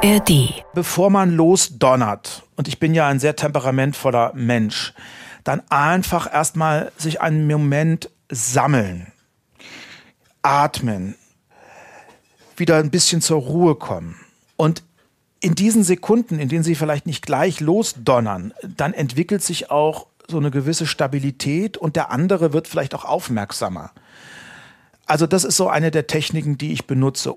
ARD. Bevor man losdonnert, und ich bin ja ein sehr temperamentvoller Mensch, dann einfach erstmal sich einen Moment sammeln, atmen, wieder ein bisschen zur Ruhe kommen. Und in diesen Sekunden, in denen sie vielleicht nicht gleich losdonnern, dann entwickelt sich auch so eine gewisse Stabilität und der andere wird vielleicht auch aufmerksamer. Also das ist so eine der Techniken, die ich benutze.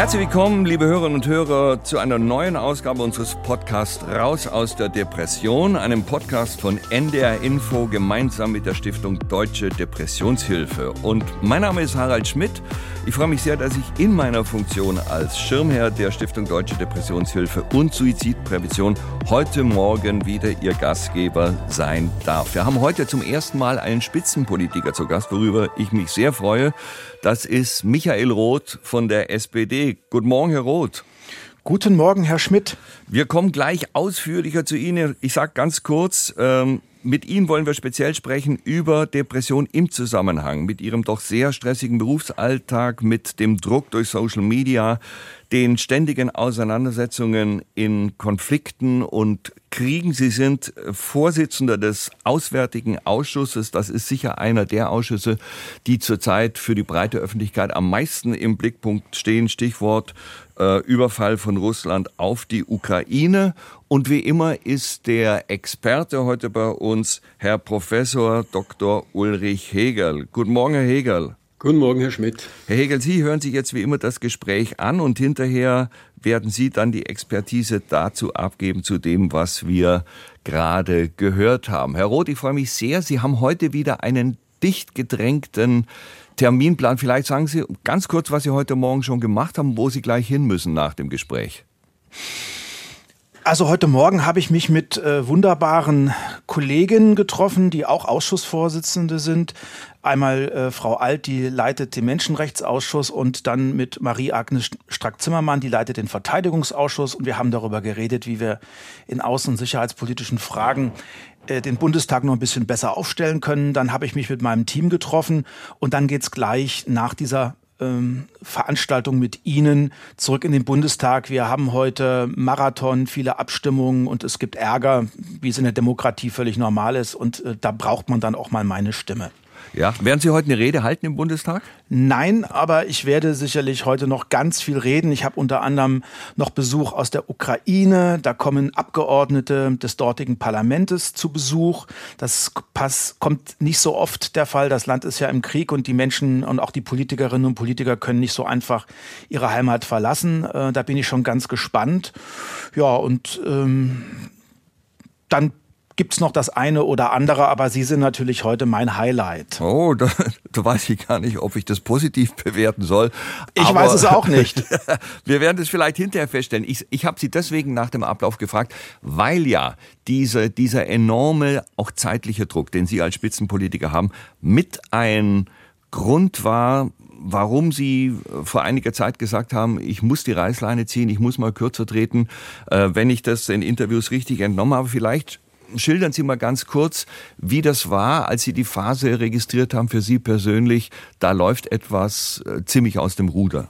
Herzlich willkommen, liebe Hörerinnen und Hörer, zu einer neuen Ausgabe unseres Podcasts Raus aus der Depression, einem Podcast von NDR Info gemeinsam mit der Stiftung Deutsche Depressionshilfe. Und mein Name ist Harald Schmidt. Ich freue mich sehr, dass ich in meiner Funktion als Schirmherr der Stiftung Deutsche Depressionshilfe und Suizidprävention heute Morgen wieder Ihr Gastgeber sein darf. Wir haben heute zum ersten Mal einen Spitzenpolitiker zu Gast, worüber ich mich sehr freue. Das ist Michael Roth von der SPD. Guten Morgen, Herr Roth. Guten Morgen, Herr Schmidt. Wir kommen gleich ausführlicher zu Ihnen. Ich sage ganz kurz, ähm, mit Ihnen wollen wir speziell sprechen über Depression im Zusammenhang mit Ihrem doch sehr stressigen Berufsalltag, mit dem Druck durch Social Media, den ständigen Auseinandersetzungen in Konflikten und Kriegen. Sie sind Vorsitzender des Auswärtigen Ausschusses. Das ist sicher einer der Ausschüsse, die zurzeit für die breite Öffentlichkeit am meisten im Blickpunkt stehen. Stichwort äh, Überfall von Russland auf die Ukraine. Und wie immer ist der Experte heute bei uns Herr Professor Dr. Ulrich Hegel. Guten Morgen, Herr Hegel. Guten Morgen, Herr Schmidt. Herr Hegel, Sie hören sich jetzt wie immer das Gespräch an und hinterher werden Sie dann die Expertise dazu abgeben, zu dem, was wir gerade gehört haben. Herr Roth, ich freue mich sehr. Sie haben heute wieder einen dicht gedrängten Terminplan. Vielleicht sagen Sie ganz kurz, was Sie heute Morgen schon gemacht haben, wo Sie gleich hin müssen nach dem Gespräch. Also heute Morgen habe ich mich mit äh, wunderbaren Kolleginnen getroffen, die auch Ausschussvorsitzende sind. Einmal äh, Frau Alt, die leitet den Menschenrechtsausschuss und dann mit Marie-Agnes Strack-Zimmermann, die leitet den Verteidigungsausschuss. Und wir haben darüber geredet, wie wir in außen- und sicherheitspolitischen Fragen äh, den Bundestag noch ein bisschen besser aufstellen können. Dann habe ich mich mit meinem Team getroffen und dann geht's gleich nach dieser ähm, Veranstaltung mit Ihnen zurück in den Bundestag. Wir haben heute Marathon, viele Abstimmungen und es gibt Ärger, wie es in der Demokratie völlig normal ist. Und äh, da braucht man dann auch mal meine Stimme. Ja, werden Sie heute eine Rede halten im Bundestag? Nein, aber ich werde sicherlich heute noch ganz viel reden. Ich habe unter anderem noch Besuch aus der Ukraine. Da kommen Abgeordnete des dortigen Parlaments zu Besuch. Das pass, kommt nicht so oft der Fall. Das Land ist ja im Krieg und die Menschen und auch die Politikerinnen und Politiker können nicht so einfach ihre Heimat verlassen. Äh, da bin ich schon ganz gespannt. Ja, und ähm, dann gibt es noch das eine oder andere, aber Sie sind natürlich heute mein Highlight. Oh, da, da weiß ich gar nicht, ob ich das positiv bewerten soll. Ich aber weiß es auch nicht. wir werden es vielleicht hinterher feststellen. Ich, ich habe Sie deswegen nach dem Ablauf gefragt, weil ja diese, dieser enorme, auch zeitliche Druck, den Sie als Spitzenpolitiker haben, mit ein Grund war, warum Sie vor einiger Zeit gesagt haben, ich muss die Reißleine ziehen, ich muss mal kürzer treten, äh, wenn ich das in Interviews richtig entnommen habe. Vielleicht schildern Sie mal ganz kurz, wie das war, als Sie die Phase registriert haben für Sie persönlich. Da läuft etwas äh, ziemlich aus dem Ruder.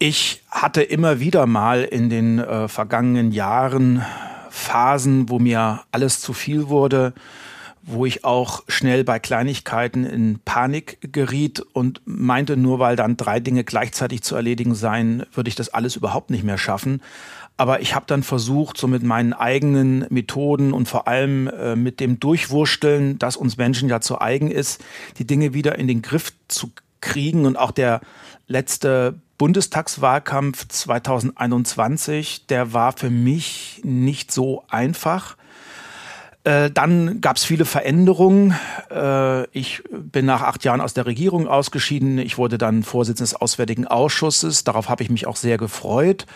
Ich hatte immer wieder mal in den äh, vergangenen Jahren Phasen, wo mir alles zu viel wurde, wo ich auch schnell bei Kleinigkeiten in Panik geriet und meinte, nur weil dann drei Dinge gleichzeitig zu erledigen seien, würde ich das alles überhaupt nicht mehr schaffen. Aber ich habe dann versucht, so mit meinen eigenen Methoden und vor allem äh, mit dem Durchwursteln, das uns Menschen ja zu eigen ist, die Dinge wieder in den Griff zu kriegen. Und auch der letzte Bundestagswahlkampf 2021, der war für mich nicht so einfach. Äh, dann gab es viele Veränderungen. Äh, ich bin nach acht Jahren aus der Regierung ausgeschieden. Ich wurde dann Vorsitzender des Auswärtigen Ausschusses. Darauf habe ich mich auch sehr gefreut.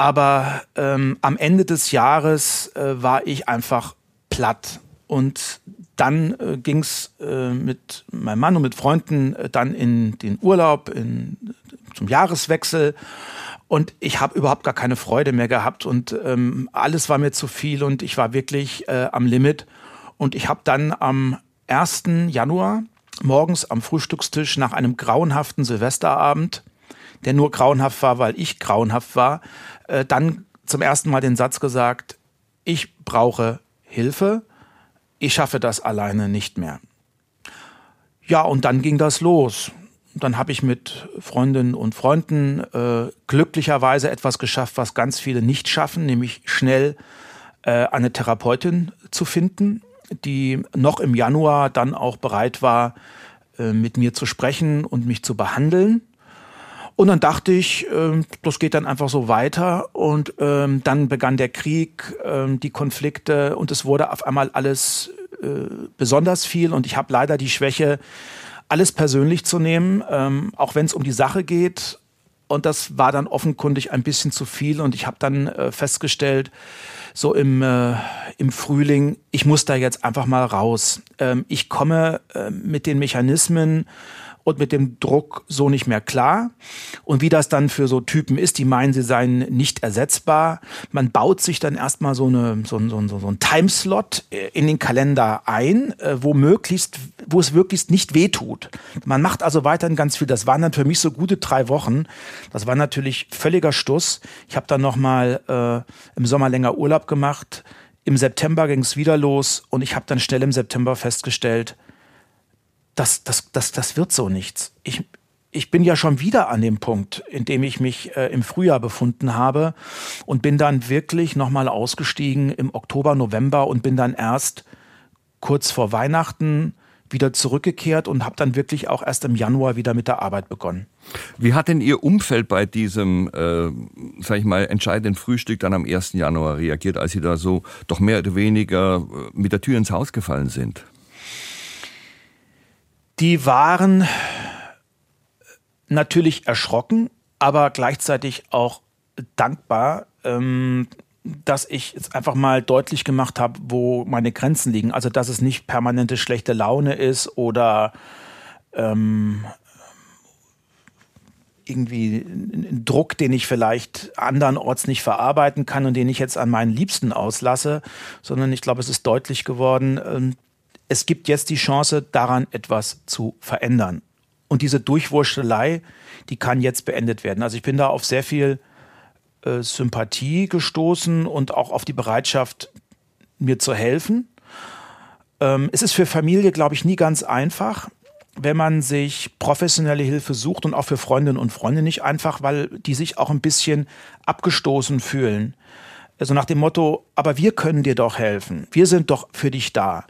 Aber ähm, am Ende des Jahres äh, war ich einfach platt. Und dann äh, ging es äh, mit meinem Mann und mit Freunden äh, dann in den Urlaub, in, zum Jahreswechsel. Und ich habe überhaupt gar keine Freude mehr gehabt und ähm, alles war mir zu viel und ich war wirklich äh, am Limit. Und ich habe dann am 1. Januar morgens am Frühstückstisch nach einem grauenhaften Silvesterabend, der nur grauenhaft war, weil ich grauenhaft war, äh, dann zum ersten Mal den Satz gesagt, ich brauche Hilfe, ich schaffe das alleine nicht mehr. Ja, und dann ging das los. Dann habe ich mit Freundinnen und Freunden äh, glücklicherweise etwas geschafft, was ganz viele nicht schaffen, nämlich schnell äh, eine Therapeutin zu finden, die noch im Januar dann auch bereit war, äh, mit mir zu sprechen und mich zu behandeln. Und dann dachte ich, äh, das geht dann einfach so weiter. Und ähm, dann begann der Krieg, äh, die Konflikte und es wurde auf einmal alles äh, besonders viel. Und ich habe leider die Schwäche, alles persönlich zu nehmen, ähm, auch wenn es um die Sache geht. Und das war dann offenkundig ein bisschen zu viel. Und ich habe dann äh, festgestellt, so im, äh, im Frühling, ich muss da jetzt einfach mal raus. Ähm, ich komme äh, mit den Mechanismen und mit dem Druck so nicht mehr klar. Und wie das dann für so Typen ist, die meinen, sie seien nicht ersetzbar. Man baut sich dann erstmal so, eine, so, so, so, so ein Timeslot äh, in den Kalender ein, äh, wo möglichst, wo es möglichst nicht wehtut. Man macht also weiterhin ganz viel. Das waren dann für mich so gute drei Wochen. Das war natürlich völliger Stuss. Ich habe dann nochmal äh, im Sommer länger Urlaub gemacht. Im September ging es wieder los und ich habe dann schnell im September festgestellt, das, das, das, das wird so nichts. Ich, ich bin ja schon wieder an dem Punkt, in dem ich mich äh, im Frühjahr befunden habe und bin dann wirklich nochmal ausgestiegen im Oktober, November und bin dann erst kurz vor Weihnachten wieder zurückgekehrt und habe dann wirklich auch erst im Januar wieder mit der Arbeit begonnen. Wie hat denn Ihr Umfeld bei diesem, äh, sag ich mal, entscheidenden Frühstück dann am 1. Januar reagiert, als Sie da so doch mehr oder weniger äh, mit der Tür ins Haus gefallen sind? Die waren natürlich erschrocken, aber gleichzeitig auch dankbar, ähm, dass ich jetzt einfach mal deutlich gemacht habe, wo meine Grenzen liegen. Also dass es nicht permanente schlechte Laune ist oder ähm, irgendwie ein Druck, den ich vielleicht andernorts nicht verarbeiten kann und den ich jetzt an meinen Liebsten auslasse, sondern ich glaube, es ist deutlich geworden, ähm, es gibt jetzt die Chance, daran etwas zu verändern. Und diese Durchwurstelei, die kann jetzt beendet werden. Also ich bin da auf sehr viel äh, Sympathie gestoßen und auch auf die Bereitschaft, mir zu helfen. Ähm, es ist für Familie, glaube ich, nie ganz einfach, wenn man sich professionelle Hilfe sucht und auch für Freundinnen und Freunde nicht einfach, weil die sich auch ein bisschen abgestoßen fühlen. Also nach dem Motto, aber wir können dir doch helfen, wir sind doch für dich da.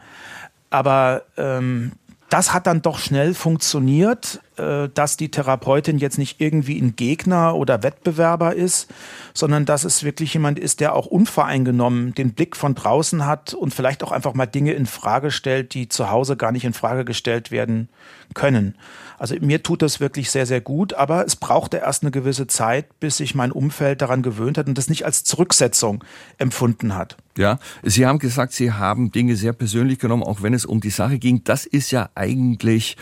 Aber ähm, das hat dann doch schnell funktioniert, äh, dass die Therapeutin jetzt nicht irgendwie ein Gegner oder Wettbewerber ist, sondern dass es wirklich jemand ist, der auch unvoreingenommen den Blick von draußen hat und vielleicht auch einfach mal Dinge in Frage stellt, die zu Hause gar nicht in Frage gestellt werden können. Also mir tut das wirklich sehr, sehr gut, aber es brauchte erst eine gewisse Zeit, bis sich mein Umfeld daran gewöhnt hat und das nicht als Zurücksetzung empfunden hat. Ja, Sie haben gesagt, Sie haben Dinge sehr persönlich genommen, auch wenn es um die Sache ging. Das ist ja eigentlich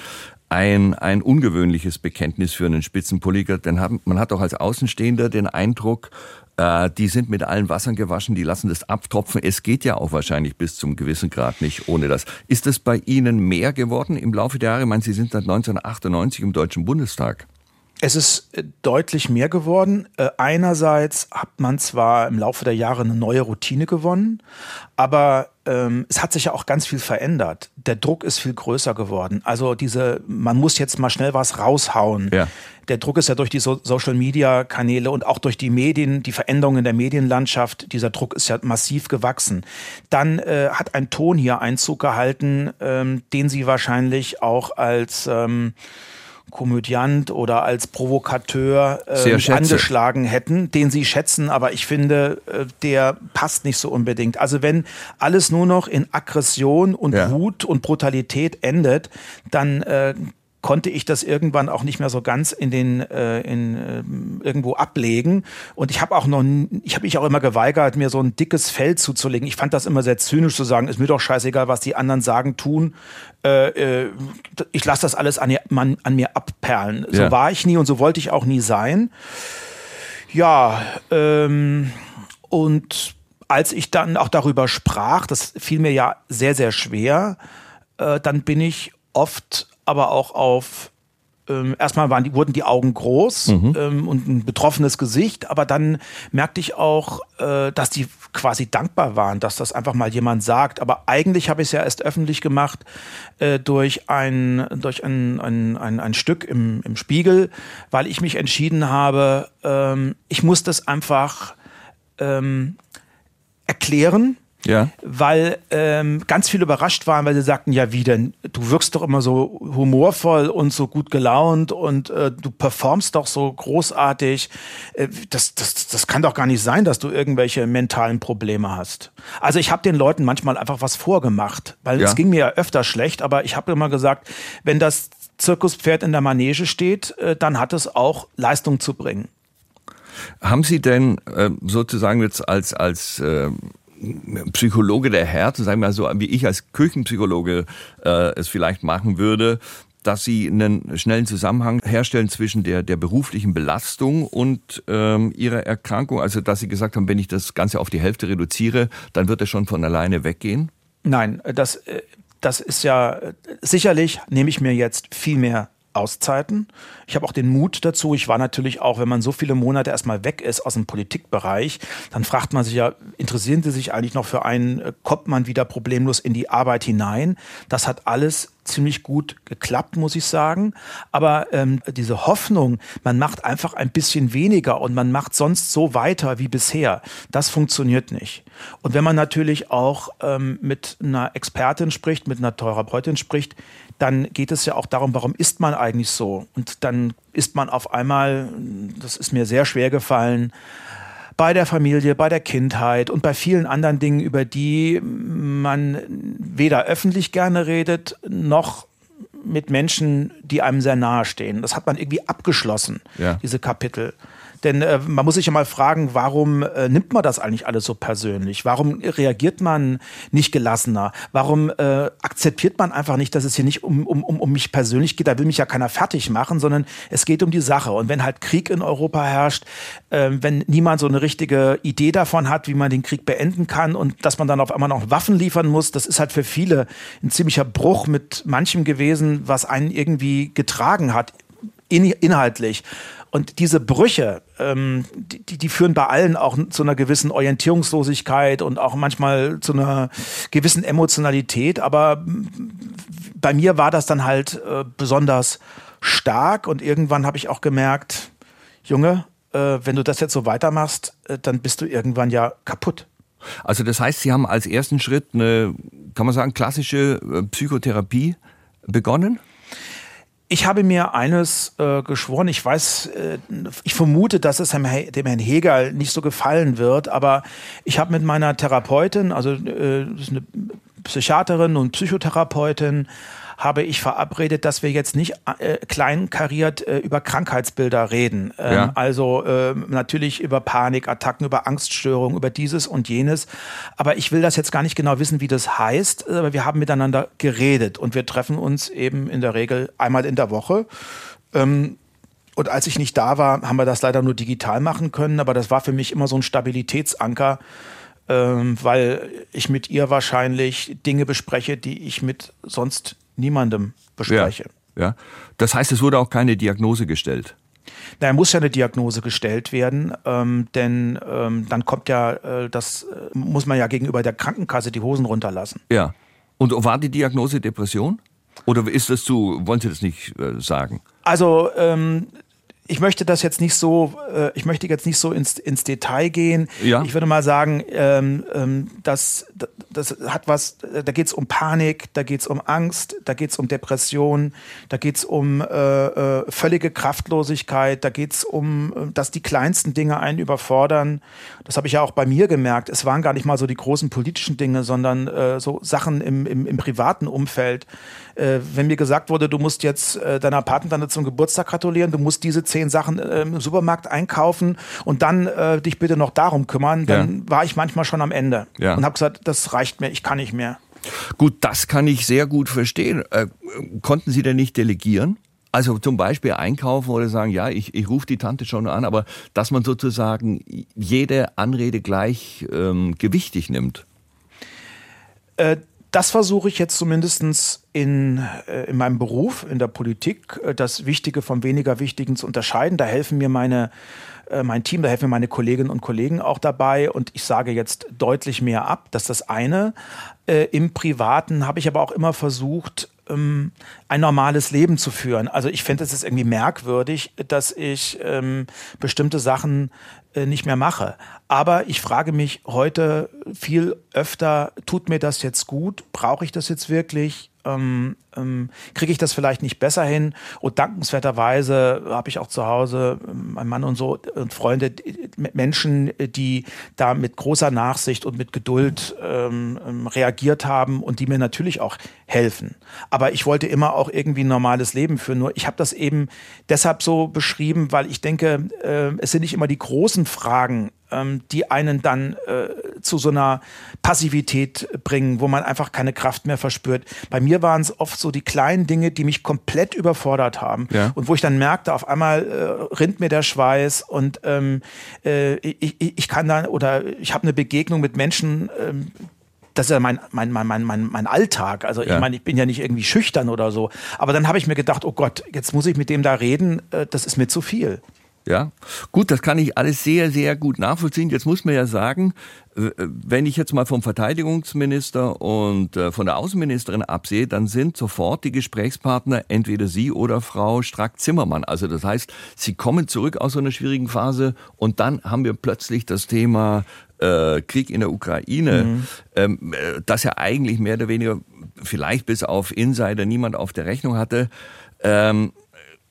ein, ein ungewöhnliches Bekenntnis für einen Spitzenpolitiker, denn haben, man hat doch als Außenstehender den Eindruck, äh, die sind mit allen Wassern gewaschen, die lassen das abtropfen. Es geht ja auch wahrscheinlich bis zum gewissen Grad nicht ohne das. Ist es bei Ihnen mehr geworden im Laufe der Jahre? Ich meine, Sie sind seit 1998 im Deutschen Bundestag. Es ist äh, deutlich mehr geworden. Äh, einerseits hat man zwar im Laufe der Jahre eine neue Routine gewonnen, aber ähm, es hat sich ja auch ganz viel verändert. Der Druck ist viel größer geworden. Also diese, man muss jetzt mal schnell was raushauen. Ja. Der Druck ist ja durch die so Social Media Kanäle und auch durch die Medien, die Veränderungen in der Medienlandschaft, dieser Druck ist ja massiv gewachsen. Dann äh, hat ein Ton hier Einzug gehalten, ähm, den Sie wahrscheinlich auch als ähm, Komödiant oder als Provokateur äh, angeschlagen hätten, den sie schätzen, aber ich finde, äh, der passt nicht so unbedingt. Also wenn alles nur noch in Aggression und ja. Wut und Brutalität endet, dann äh, konnte ich das irgendwann auch nicht mehr so ganz in den äh, in, äh, irgendwo ablegen. Und ich habe auch noch ich habe mich auch immer geweigert mir so ein dickes Fell zuzulegen. Ich fand das immer sehr zynisch zu sagen ist mir doch scheißegal was die anderen sagen tun. Äh, äh, ich lasse das alles an, an, an, mir abperlen. So ja. war ich nie und so wollte ich auch nie sein. Ja ähm, und als ich dann auch darüber sprach das fiel mir ja sehr sehr schwer äh, dann bin ich oft aber auch auf ähm, erstmal waren die, wurden die Augen groß mhm. ähm, und ein betroffenes Gesicht, aber dann merkte ich auch, äh, dass die quasi dankbar waren, dass das einfach mal jemand sagt. Aber eigentlich habe ich es ja erst öffentlich gemacht äh, durch ein, durch ein, ein, ein, ein Stück im, im Spiegel, weil ich mich entschieden habe, ähm, ich muss das einfach ähm, erklären ja. Weil ähm, ganz viele überrascht waren, weil sie sagten, ja wie denn, du wirkst doch immer so humorvoll und so gut gelaunt und äh, du performst doch so großartig. Äh, das, das, das kann doch gar nicht sein, dass du irgendwelche mentalen Probleme hast. Also ich habe den Leuten manchmal einfach was vorgemacht, weil ja. es ging mir ja öfter schlecht, aber ich habe immer gesagt, wenn das Zirkuspferd in der Manege steht, äh, dann hat es auch Leistung zu bringen. Haben Sie denn äh, sozusagen jetzt als, als äh, Psychologe der Herzen, sagen wir mal so, wie ich als Küchenpsychologe äh, es vielleicht machen würde, dass sie einen schnellen Zusammenhang herstellen zwischen der, der beruflichen Belastung und ähm, ihrer Erkrankung. Also, dass sie gesagt haben, wenn ich das Ganze auf die Hälfte reduziere, dann wird es schon von alleine weggehen? Nein, das, äh, das ist ja sicherlich, nehme ich mir jetzt viel mehr Auszeiten. Ich habe auch den Mut dazu. Ich war natürlich auch, wenn man so viele Monate erstmal weg ist aus dem Politikbereich, dann fragt man sich ja, interessieren Sie sich eigentlich noch für einen? Äh, kommt man wieder problemlos in die Arbeit hinein? Das hat alles ziemlich gut geklappt, muss ich sagen. Aber ähm, diese Hoffnung, man macht einfach ein bisschen weniger und man macht sonst so weiter wie bisher, das funktioniert nicht. Und wenn man natürlich auch ähm, mit einer Expertin spricht, mit einer Therapeutin spricht, dann geht es ja auch darum, warum ist man eigentlich so? Und dann ist man auf einmal, das ist mir sehr schwer gefallen, bei der Familie, bei der Kindheit und bei vielen anderen Dingen, über die man weder öffentlich gerne redet, noch mit Menschen, die einem sehr nahe stehen. Das hat man irgendwie abgeschlossen, ja. diese Kapitel. Denn äh, man muss sich ja mal fragen, warum äh, nimmt man das eigentlich alles so persönlich? Warum reagiert man nicht gelassener? Warum äh, akzeptiert man einfach nicht, dass es hier nicht um, um, um mich persönlich geht? Da will mich ja keiner fertig machen, sondern es geht um die Sache. Und wenn halt Krieg in Europa herrscht, äh, wenn niemand so eine richtige Idee davon hat, wie man den Krieg beenden kann und dass man dann auf einmal noch Waffen liefern muss, das ist halt für viele ein ziemlicher Bruch mit manchem gewesen, was einen irgendwie getragen hat, in, inhaltlich. Und diese Brüche, ähm, die, die führen bei allen auch zu einer gewissen Orientierungslosigkeit und auch manchmal zu einer gewissen Emotionalität. Aber bei mir war das dann halt äh, besonders stark und irgendwann habe ich auch gemerkt, Junge, äh, wenn du das jetzt so weitermachst, äh, dann bist du irgendwann ja kaputt. Also das heißt, Sie haben als ersten Schritt eine, kann man sagen, klassische äh, Psychotherapie begonnen? Ich habe mir eines äh, geschworen, ich weiß, äh, ich vermute, dass es dem, Herrn Hegel nicht so gefallen wird, aber ich habe mit meiner Therapeutin, also äh, das ist eine Psychiaterin und Psychotherapeutin, habe ich verabredet, dass wir jetzt nicht äh, kleinkariert äh, über Krankheitsbilder reden. Ähm, ja. Also äh, natürlich über Panikattacken, über Angststörungen, über dieses und jenes. Aber ich will das jetzt gar nicht genau wissen, wie das heißt. Aber wir haben miteinander geredet und wir treffen uns eben in der Regel einmal in der Woche. Ähm, und als ich nicht da war, haben wir das leider nur digital machen können. Aber das war für mich immer so ein Stabilitätsanker, ähm, weil ich mit ihr wahrscheinlich Dinge bespreche, die ich mit sonst niemandem bespreche. Ja, ja. Das heißt, es wurde auch keine Diagnose gestellt. Da muss ja eine Diagnose gestellt werden, ähm, denn ähm, dann kommt ja, äh, das äh, muss man ja gegenüber der Krankenkasse die Hosen runterlassen. Ja. Und war die Diagnose Depression? Oder ist das zu, wollen Sie das nicht äh, sagen? Also ähm, ich möchte das jetzt nicht so, äh, ich möchte jetzt nicht so ins, ins Detail gehen. Ja. Ich würde mal sagen, ähm, ähm, das, das hat was, da geht es um Panik, da geht es um Angst, da geht es um Depression, da geht es um äh, äh, völlige Kraftlosigkeit, da geht es um, äh, dass die kleinsten Dinge einen überfordern. Das habe ich ja auch bei mir gemerkt. Es waren gar nicht mal so die großen politischen Dinge, sondern äh, so Sachen im, im, im privaten Umfeld äh, wenn mir gesagt wurde, du musst jetzt äh, deiner Patentante zum Geburtstag gratulieren, du musst diese zehn Sachen äh, im Supermarkt einkaufen und dann äh, dich bitte noch darum kümmern, dann ja. war ich manchmal schon am Ende ja. und habe gesagt, das reicht mir, ich kann nicht mehr. Gut, das kann ich sehr gut verstehen. Äh, konnten Sie denn nicht delegieren? Also zum Beispiel einkaufen oder sagen, ja, ich, ich rufe die Tante schon an, aber dass man sozusagen jede Anrede gleich ähm, gewichtig nimmt. Äh, das versuche ich jetzt zumindest in, äh, in meinem Beruf, in der Politik, äh, das Wichtige vom weniger Wichtigen zu unterscheiden. Da helfen mir meine, äh, mein Team, da helfen mir meine Kolleginnen und Kollegen auch dabei. Und ich sage jetzt deutlich mehr ab. Das ist das eine. Im Privaten habe ich aber auch immer versucht, ähm, ein normales Leben zu führen. Also ich finde es ist irgendwie merkwürdig, dass ich ähm, bestimmte Sachen äh, nicht mehr mache. Aber ich frage mich heute viel öfter, tut mir das jetzt gut? Brauche ich das jetzt wirklich? ähm, ähm, kriege ich das vielleicht nicht besser hin. Und dankenswerterweise habe ich auch zu Hause, ähm, mein Mann und so, und Freunde, Menschen, die da mit großer Nachsicht und mit Geduld ähm, ähm, reagiert haben und die mir natürlich auch helfen. Aber ich wollte immer auch irgendwie ein normales Leben führen. Nur ich habe das eben deshalb so beschrieben, weil ich denke, äh, es sind nicht immer die großen Fragen, ähm, die einen dann äh, zu so einer Passivität bringen, wo man einfach keine Kraft mehr verspürt. Bei mir waren es oft so die kleinen Dinge, die mich komplett überfordert haben ja. und wo ich dann merkte, auf einmal äh, rinnt mir der Schweiß und ähm, äh, ich, ich kann dann oder ich habe eine Begegnung mit Menschen, ähm, das ist ja mein, mein, mein, mein, mein, mein Alltag. Also ich ja. meine, ich bin ja nicht irgendwie schüchtern oder so. Aber dann habe ich mir gedacht, oh Gott, jetzt muss ich mit dem da reden, äh, das ist mir zu viel. Ja, gut, das kann ich alles sehr, sehr gut nachvollziehen. Jetzt muss man ja sagen, wenn ich jetzt mal vom Verteidigungsminister und äh, von der Außenministerin absehe, dann sind sofort die Gesprächspartner entweder Sie oder Frau Strack-Zimmermann. Also das heißt, Sie kommen zurück aus so einer schwierigen Phase und dann haben wir plötzlich das Thema äh, Krieg in der Ukraine, mhm. ähm, äh, das ja eigentlich mehr oder weniger vielleicht bis auf Insider niemand auf der Rechnung hatte. Ähm,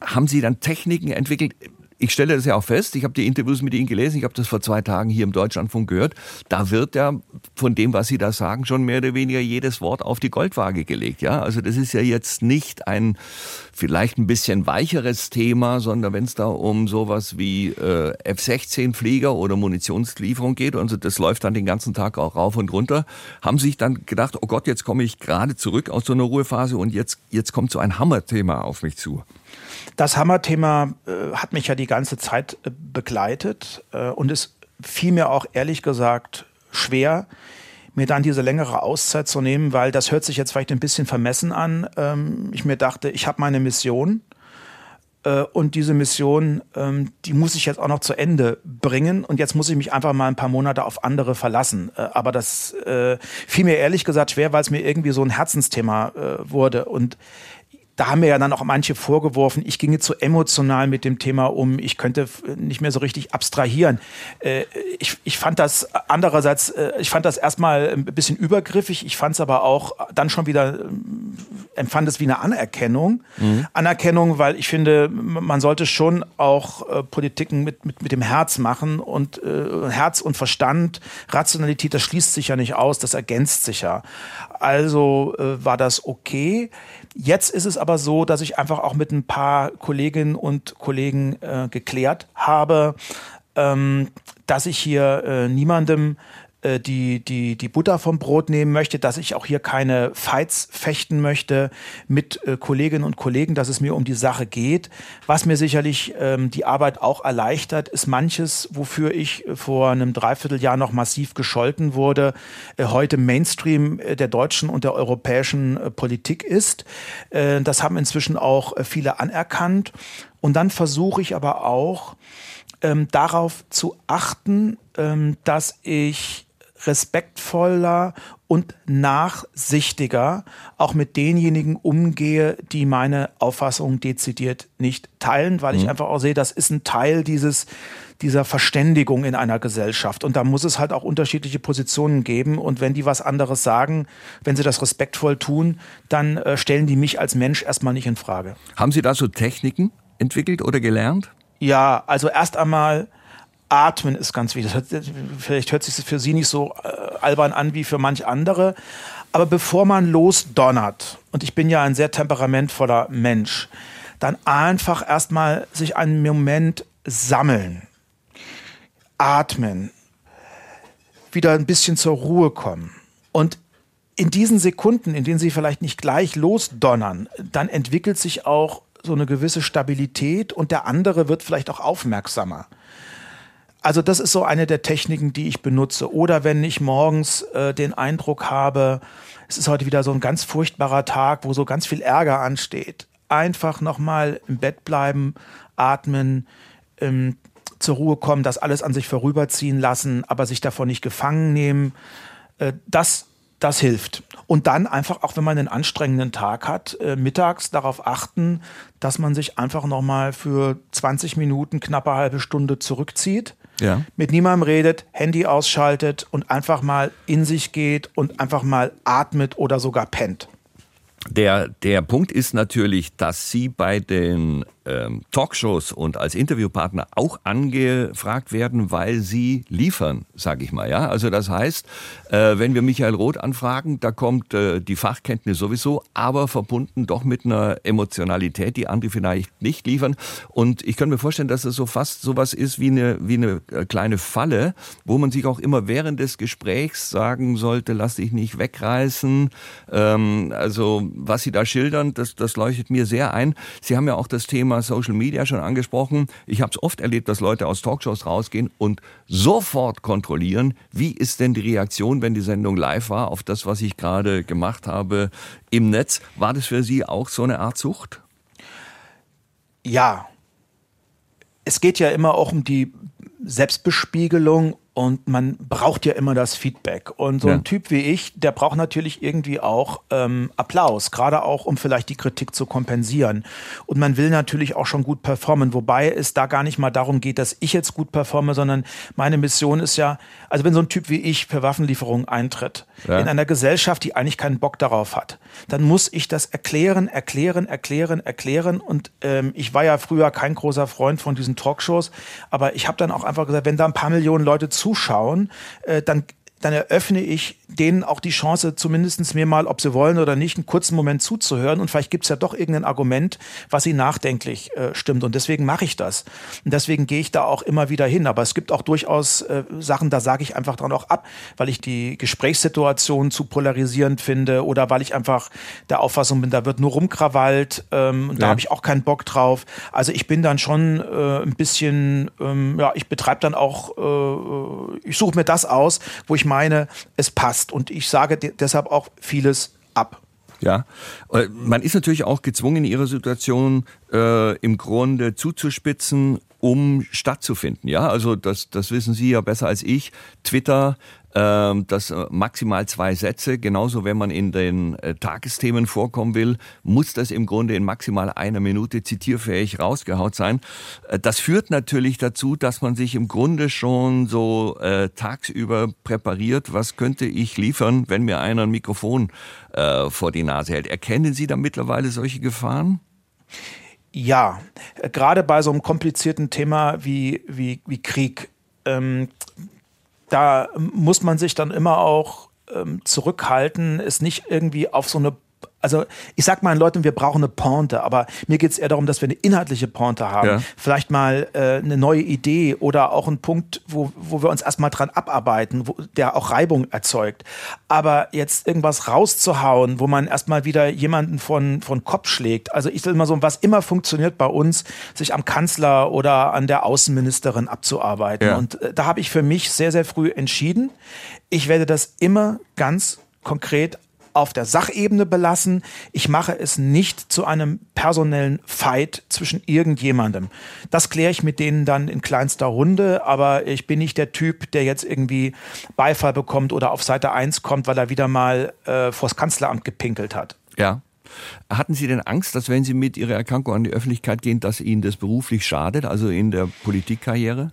haben Sie dann Techniken entwickelt? Ich stelle das ja auch fest, ich habe die Interviews mit Ihnen gelesen, ich habe das vor zwei Tagen hier im Deutschlandfunk gehört, da wird ja von dem, was Sie da sagen, schon mehr oder weniger jedes Wort auf die Goldwaage gelegt. Ja, Also das ist ja jetzt nicht ein vielleicht ein bisschen weicheres Thema, sondern wenn es da um sowas wie äh, F-16-Flieger oder Munitionslieferung geht, also das läuft dann den ganzen Tag auch rauf und runter, haben sich dann gedacht, oh Gott, jetzt komme ich gerade zurück aus so einer Ruhephase und jetzt, jetzt kommt so ein Hammerthema auf mich zu. Das Hammerthema äh, hat mich ja die ganze Zeit äh, begleitet äh, und es fiel mir auch ehrlich gesagt schwer, mir dann diese längere Auszeit zu nehmen, weil das hört sich jetzt vielleicht ein bisschen vermessen an. Ähm, ich mir dachte, ich habe meine Mission äh, und diese Mission, ähm, die muss ich jetzt auch noch zu Ende bringen und jetzt muss ich mich einfach mal ein paar Monate auf andere verlassen. Äh, aber das äh, fiel mir ehrlich gesagt schwer, weil es mir irgendwie so ein Herzensthema wurde und da haben mir ja dann auch manche vorgeworfen, ich ginge zu emotional mit dem Thema um, ich könnte nicht mehr so richtig abstrahieren. Äh, ich, ich fand das andererseits, äh, ich fand das erstmal ein bisschen übergriffig, ich fand es aber auch dann schon wieder, ähm, empfand es wie eine Anerkennung. Mhm. Anerkennung, weil ich finde, man sollte schon auch äh, Politiken mit, mit, mit dem Herz machen und Herz und Verstand, Rationalität, das schließt sich ja nicht aus, das ergänzt sich ja. Also war das okay. Jetzt ist es aber so, dass ich einfach auch mit ein paar Kolleginnen und Kollegen äh, geklärt habe, ähm, dass ich hier äh, niemandem äh, die, die, die Butter vom Brot nehmen möchte, dass ich auch hier keine Fights fechten möchte mit äh, Kolleginnen und Kollegen, dass es mir um die Sache geht. Was mir sicherlich ähm, die Arbeit auch erleichtert, ist manches, wofür ich vor einem Dreivierteljahr noch massiv gescholten wurde, äh, heute Mainstream äh, der deutschen und der europäischen äh, Politik ist. Äh, das haben inzwischen auch viele anerkannt. Und dann versuche ich aber auch, ähm, darauf zu achten, ähm, dass ich respektvoller und nachsichtiger auch mit denjenigen umgehe, die meine Auffassung dezidiert nicht teilen, weil mhm. ich einfach auch sehe, das ist ein Teil dieses dieser Verständigung in einer Gesellschaft. Und da muss es halt auch unterschiedliche Positionen geben. Und wenn die was anderes sagen, wenn sie das respektvoll tun, dann äh, stellen die mich als Mensch erstmal nicht in Frage. Haben Sie da so Techniken entwickelt oder gelernt? Ja, also erst einmal Atmen ist ganz wichtig. Hört, vielleicht hört sich das für Sie nicht so äh, albern an wie für manch andere. Aber bevor man losdonnert, und ich bin ja ein sehr temperamentvoller Mensch, dann einfach erstmal sich einen Moment sammeln, atmen, wieder ein bisschen zur Ruhe kommen. Und in diesen Sekunden, in denen Sie vielleicht nicht gleich losdonnern, dann entwickelt sich auch so eine gewisse Stabilität und der andere wird vielleicht auch aufmerksamer. Also das ist so eine der Techniken, die ich benutze. Oder wenn ich morgens äh, den Eindruck habe, es ist heute wieder so ein ganz furchtbarer Tag, wo so ganz viel Ärger ansteht. Einfach nochmal im Bett bleiben, atmen, ähm, zur Ruhe kommen, das alles an sich vorüberziehen lassen, aber sich davon nicht gefangen nehmen. Äh, das, das hilft. Und dann einfach, auch wenn man einen anstrengenden Tag hat, äh, mittags darauf achten, dass man sich einfach nochmal für 20 Minuten, knappe halbe Stunde zurückzieht ja. mit niemandem redet, Handy ausschaltet und einfach mal in sich geht und einfach mal atmet oder sogar pennt. Der, der Punkt ist natürlich, dass Sie bei den ähm, Talkshows und als Interviewpartner auch angefragt werden, weil sie liefern, sage ich mal. Ja, also das heißt, äh, wenn wir Michael Roth anfragen, da kommt äh, die Fachkenntnis sowieso, aber verbunden doch mit einer Emotionalität, die andere vielleicht nicht liefern. Und ich kann mir vorstellen, dass es so fast sowas ist wie eine wie eine äh, kleine Falle, wo man sich auch immer während des Gesprächs sagen sollte: Lass dich nicht wegreißen. Ähm, also was Sie da schildern, das das leuchtet mir sehr ein. Sie haben ja auch das Thema Thema Social Media schon angesprochen. Ich habe es oft erlebt, dass Leute aus Talkshows rausgehen und sofort kontrollieren, wie ist denn die Reaktion, wenn die Sendung live war, auf das, was ich gerade gemacht habe im Netz. War das für Sie auch so eine Art Sucht? Ja. Es geht ja immer auch um die Selbstbespiegelung und man braucht ja immer das Feedback. Und so ein Typ wie ich, der braucht natürlich irgendwie auch ähm, Applaus, gerade auch, um vielleicht die Kritik zu kompensieren. Und man will natürlich auch schon gut performen, wobei es da gar nicht mal darum geht, dass ich jetzt gut performe, sondern meine Mission ist ja, also wenn so ein Typ wie ich für Waffenlieferungen eintritt, ja. in einer Gesellschaft, die eigentlich keinen Bock darauf hat, dann muss ich das erklären, erklären, erklären, erklären. Und ähm, ich war ja früher kein großer Freund von diesen Talkshows, aber ich habe dann auch einfach gesagt, wenn da ein paar Millionen Leute zu zuschauen, äh, dann dann eröffne ich denen auch die Chance, zumindest mir mal, ob sie wollen oder nicht, einen kurzen Moment zuzuhören. Und vielleicht gibt es ja doch irgendein Argument, was sie nachdenklich äh, stimmt. Und deswegen mache ich das. Und deswegen gehe ich da auch immer wieder hin. Aber es gibt auch durchaus äh, Sachen, da sage ich einfach dran auch ab, weil ich die Gesprächssituation zu polarisierend finde oder weil ich einfach der Auffassung bin, da wird nur rumkrawallt. Ähm, ja. Da habe ich auch keinen Bock drauf. Also ich bin dann schon äh, ein bisschen, ähm, ja, ich betreibe dann auch, äh, ich suche mir das aus, wo ich meine, es passt. Und ich sage deshalb auch vieles ab. Ja, äh, man ist natürlich auch gezwungen, in ihrer Situation äh, im Grunde zuzuspitzen, um stattzufinden. Ja, also das, das wissen Sie ja besser als ich. Twitter das äh, maximal zwei Sätze. Genauso, wenn man in den äh, Tagesthemen vorkommen will, muss das im Grunde in maximal einer Minute zitierfähig rausgehaut sein. Äh, das führt natürlich dazu, dass man sich im Grunde schon so äh, tagsüber präpariert, was könnte ich liefern, wenn mir einer ein Mikrofon äh, vor die Nase hält. Erkennen Sie da mittlerweile solche Gefahren? Ja, gerade bei so einem komplizierten Thema wie, wie, wie Krieg. Ähm, da muss man sich dann immer auch ähm, zurückhalten, es nicht irgendwie auf so eine also ich sag mal Leuten, wir brauchen eine Pointe, aber mir geht es eher darum, dass wir eine inhaltliche Pointe haben. Ja. Vielleicht mal äh, eine neue Idee oder auch einen Punkt, wo, wo wir uns erstmal dran abarbeiten, wo, der auch Reibung erzeugt. Aber jetzt irgendwas rauszuhauen, wo man erstmal wieder jemanden von, von Kopf schlägt. Also ich will mal so, was immer funktioniert bei uns, sich am Kanzler oder an der Außenministerin abzuarbeiten. Ja. Und äh, da habe ich für mich sehr, sehr früh entschieden, ich werde das immer ganz konkret auf der Sachebene belassen. Ich mache es nicht zu einem personellen Fight zwischen irgendjemandem. Das kläre ich mit denen dann in kleinster Runde, aber ich bin nicht der Typ, der jetzt irgendwie Beifall bekommt oder auf Seite 1 kommt, weil er wieder mal äh, vors Kanzleramt gepinkelt hat. Ja. Hatten Sie denn Angst, dass wenn Sie mit Ihrer Erkrankung an die Öffentlichkeit gehen, dass Ihnen das beruflich schadet, also in der Politikkarriere?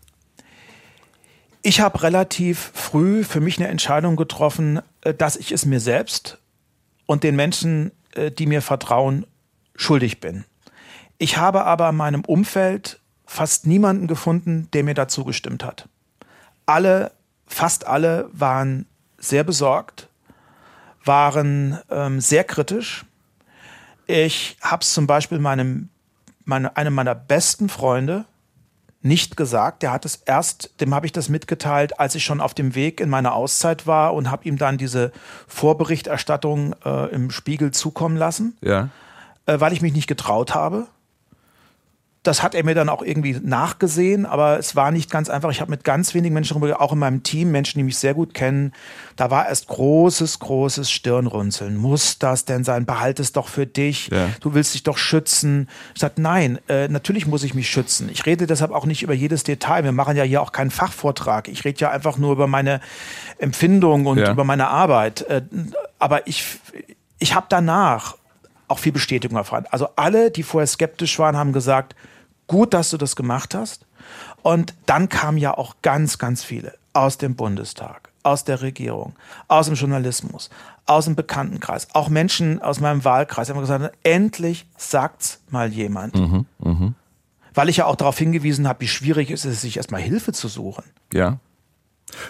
Ich habe relativ früh für mich eine Entscheidung getroffen, äh, dass ich es mir selbst und den Menschen, äh, die mir vertrauen, schuldig bin. Ich habe aber in meinem Umfeld fast niemanden gefunden, der mir dazu gestimmt hat. Alle, fast alle waren sehr besorgt, waren ähm, sehr kritisch. Ich habe es zum Beispiel meinem, meine, einem meiner besten Freunde nicht gesagt. Der hat es erst, dem habe ich das mitgeteilt, als ich schon auf dem Weg in meine Auszeit war und habe ihm dann diese Vorberichterstattung äh, im Spiegel zukommen lassen, ja. äh, weil ich mich nicht getraut habe. Das hat er mir dann auch irgendwie nachgesehen, aber es war nicht ganz einfach. Ich habe mit ganz wenigen Menschen darüber, auch in meinem Team, Menschen, die mich sehr gut kennen, da war erst großes, großes Stirnrunzeln. Muss das denn sein? Behalt es doch für dich. Ja. Du willst dich doch schützen. Ich sagte, nein, äh, natürlich muss ich mich schützen. Ich rede deshalb auch nicht über jedes Detail. Wir machen ja hier auch keinen Fachvortrag. Ich rede ja einfach nur über meine Empfindung und ja. über meine Arbeit. Äh, aber ich, ich habe danach auch viel Bestätigung erfahren. Also alle, die vorher skeptisch waren, haben gesagt, gut, dass du das gemacht hast. Und dann kamen ja auch ganz, ganz viele aus dem Bundestag, aus der Regierung, aus dem Journalismus, aus dem Bekanntenkreis, auch Menschen aus meinem Wahlkreis haben gesagt, endlich sagt's mal jemand. Mhm, mh. Weil ich ja auch darauf hingewiesen habe, wie schwierig es ist, sich erstmal Hilfe zu suchen. Ja.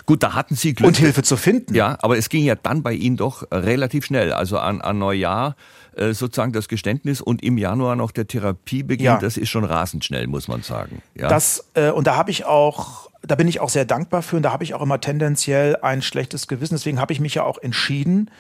Gut, da hatten Sie Glück. Und Hilfe zu finden. Ja, aber es ging ja dann bei Ihnen doch relativ schnell. Also an, an Neujahr sozusagen das Geständnis und im Januar noch der Therapiebeginn. Ja. Das ist schon rasend schnell, muss man sagen. Ja. Das, äh, und da habe ich auch, da bin ich auch sehr dankbar für und da habe ich auch immer tendenziell ein schlechtes Gewissen. Deswegen habe ich mich ja auch entschieden,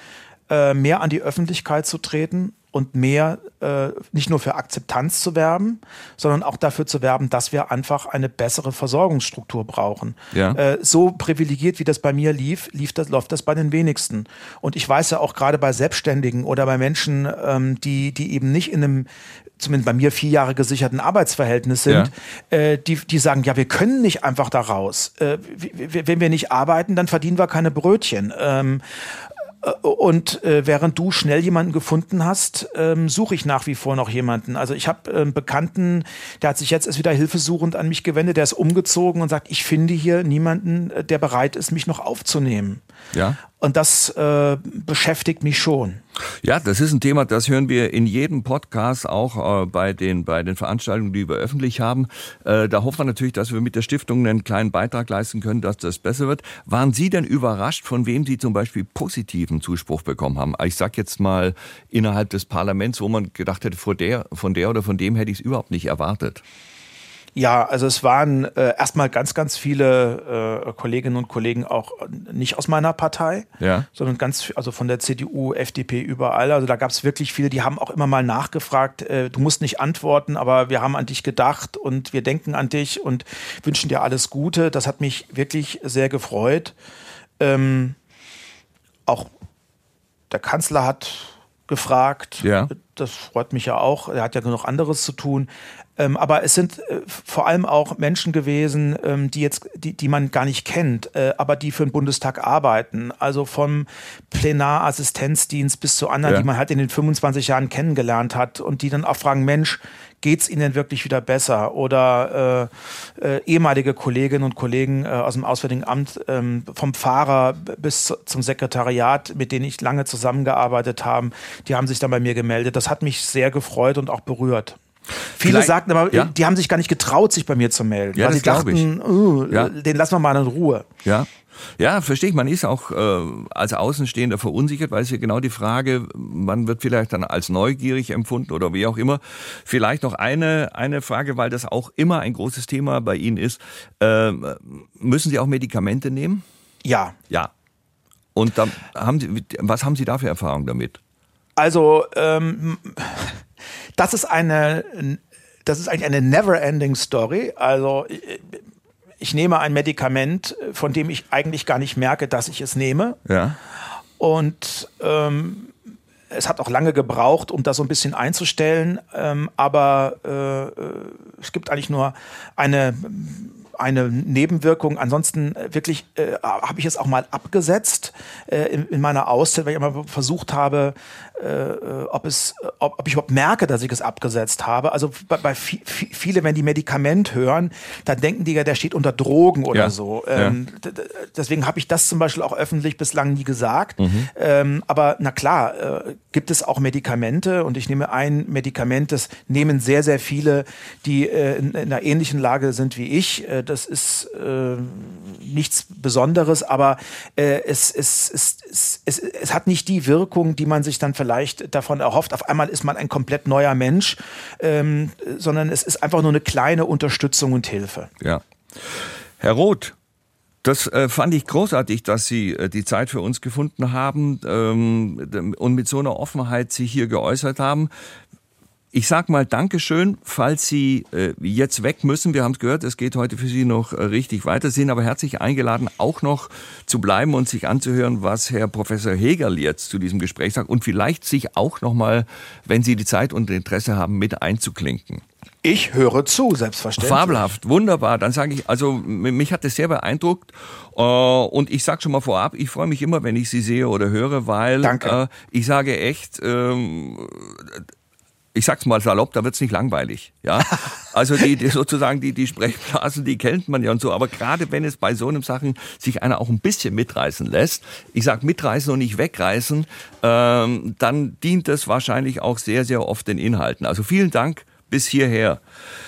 äh, mehr an die Öffentlichkeit zu treten und mehr äh, nicht nur für Akzeptanz zu werben, sondern auch dafür zu werben, dass wir einfach eine bessere Versorgungsstruktur brauchen. Ja. Äh, so privilegiert, wie das bei mir lief, lief das, läuft das bei den wenigsten. Und ich weiß ja auch gerade bei Selbstständigen oder bei Menschen, ähm, die, die eben nicht in einem zumindest bei mir vier Jahre gesicherten Arbeitsverhältnis sind, ja. äh, die, die sagen, ja, wir können nicht einfach da raus. Äh, wenn wir nicht arbeiten, dann verdienen wir keine Brötchen. Ähm, und äh, während du schnell jemanden gefunden hast, ähm, suche ich nach wie vor noch jemanden. Also ich habe einen Bekannten, der hat sich jetzt erst wieder hilfesuchend an mich gewendet, der ist umgezogen und sagt, ich finde hier niemanden, äh, der bereit ist, mich noch aufzunehmen. Ja. Und das äh, beschäftigt mich schon. Ja, das ist ein Thema, das hören wir in jedem Podcast, auch äh, bei, den, bei den Veranstaltungen, die wir öffentlich haben. Äh, da hoffen wir natürlich, dass wir mit der Stiftung einen kleinen Beitrag leisten können, dass das besser wird. Waren Sie denn überrascht, von wem Sie zum Beispiel positiven Zuspruch bekommen haben? Ich sag jetzt mal innerhalb des Parlaments, wo man gedacht hätte, von der, von der oder von dem hätte ich es überhaupt nicht erwartet. Ja, also es waren äh, erstmal ganz, ganz viele äh, Kolleginnen und Kollegen auch nicht aus meiner Partei, ja. sondern ganz, also von der CDU, FDP, überall. Also da gab es wirklich viele, die haben auch immer mal nachgefragt, äh, du musst nicht antworten, aber wir haben an dich gedacht und wir denken an dich und wünschen dir alles Gute. Das hat mich wirklich sehr gefreut. Ähm, auch der Kanzler hat gefragt. Ja. Das freut mich ja auch. Er hat ja genug anderes zu tun. Ähm, aber es sind äh, vor allem auch Menschen gewesen, ähm, die jetzt, die, die man gar nicht kennt, äh, aber die für den Bundestag arbeiten. Also vom Plenarassistenzdienst bis zu anderen, ja. die man halt in den 25 Jahren kennengelernt hat und die dann auch fragen, Mensch, geht's ihnen wirklich wieder besser? Oder äh, äh, ehemalige Kolleginnen und Kollegen äh, aus dem Auswärtigen Amt, ähm, vom Fahrer bis zum Sekretariat, mit denen ich lange zusammengearbeitet habe, die haben sich dann bei mir gemeldet. Das hat mich sehr gefreut und auch berührt. Viele Vielleicht, sagten aber, ja? die haben sich gar nicht getraut, sich bei mir zu melden. Ja, weil sie dachten, uh, ja. den lassen wir mal in Ruhe. Ja. Ja, verstehe ich. Man ist auch äh, als Außenstehender verunsichert, weil es ja genau die Frage, man wird vielleicht dann als neugierig empfunden oder wie auch immer. Vielleicht noch eine, eine Frage, weil das auch immer ein großes Thema bei Ihnen ist. Äh, müssen Sie auch Medikamente nehmen? Ja. Ja. Und da haben Sie, was haben Sie da für Erfahrungen damit? Also, ähm, das ist eine, das ist eigentlich eine never-ending Story. Also ich nehme ein Medikament, von dem ich eigentlich gar nicht merke, dass ich es nehme. Ja. Und ähm, es hat auch lange gebraucht, um das so ein bisschen einzustellen. Ähm, aber äh, äh es gibt eigentlich nur eine eine Nebenwirkung. Ansonsten äh, wirklich äh, habe ich es auch mal abgesetzt äh, in, in, meiner Auszeit, weil ich immer versucht habe, äh, äh, ob, es, ob, ob, ich überhaupt merke, dass ich es abgesetzt habe. Also bei, bei viele, wenn die Medikament hören, dann denken die ja, der steht unter Drogen oder ja. so. Ähm, ja. Deswegen habe ich das zum Beispiel auch öffentlich bislang nie gesagt. Mhm. Ähm, aber na klar, äh, gibt es auch Medikamente und ich nehme ein Medikament, das nehmen sehr, sehr viele, die äh, in, in, einer ähnlichen Lage sind wie ich. Äh, das ist äh, nichts Besonderes, aber äh, es, es, es, es, es, es hat nicht die Wirkung, die man sich dann vielleicht davon erhofft. Auf einmal ist man ein komplett neuer Mensch, ähm, sondern es ist einfach nur eine kleine Unterstützung und Hilfe. Ja. Herr Roth, das äh, fand ich großartig, dass Sie äh, die Zeit für uns gefunden haben ähm, und mit so einer Offenheit sich hier geäußert haben. Ich sag mal Dankeschön, falls Sie äh, jetzt weg müssen. Wir haben es gehört, es geht heute für Sie noch äh, richtig weiter. Sie sind aber herzlich eingeladen, auch noch zu bleiben und sich anzuhören, was Herr Professor Hegel jetzt zu diesem Gespräch sagt und vielleicht sich auch noch mal, wenn Sie die Zeit und Interesse haben, mit einzuklinken. Ich höre zu, selbstverständlich. Fabelhaft, wunderbar. Dann sage ich, also mich hat das sehr beeindruckt äh, und ich sage schon mal vorab, ich freue mich immer, wenn ich Sie sehe oder höre, weil Danke. Äh, ich sage echt, ähm, ich sag's mal salopp, da wird's nicht langweilig. Ja, also die, die sozusagen die die Sprechblasen, die kennt man ja und so. Aber gerade wenn es bei so einem Sachen sich einer auch ein bisschen mitreißen lässt, ich sag mitreißen und nicht wegreißen, ähm, dann dient das wahrscheinlich auch sehr sehr oft den Inhalten. Also vielen Dank bis hierher.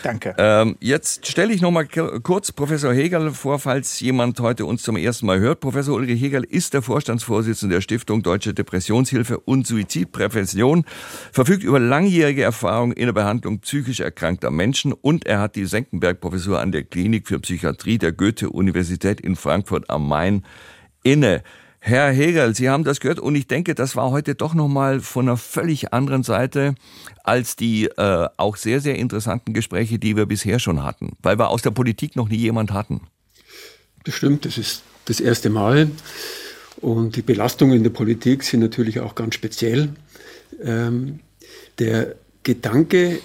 Danke. Ähm, jetzt stelle ich noch mal kurz Professor Hegel vor, falls jemand heute uns zum ersten Mal hört. Professor Ulrich Hegel ist der Vorstandsvorsitzende der Stiftung Deutsche Depressionshilfe und Suizidprävention, verfügt über langjährige Erfahrung in der Behandlung psychisch erkrankter Menschen und er hat die Senckenberg-Professur an der Klinik für Psychiatrie der Goethe-Universität in Frankfurt am Main inne. Herr Hegel, Sie haben das gehört und ich denke, das war heute doch nochmal von einer völlig anderen Seite als die äh, auch sehr, sehr interessanten Gespräche, die wir bisher schon hatten, weil wir aus der Politik noch nie jemand hatten. Das stimmt, das ist das erste Mal. Und die Belastungen in der Politik sind natürlich auch ganz speziell. Ähm, der Gedanke,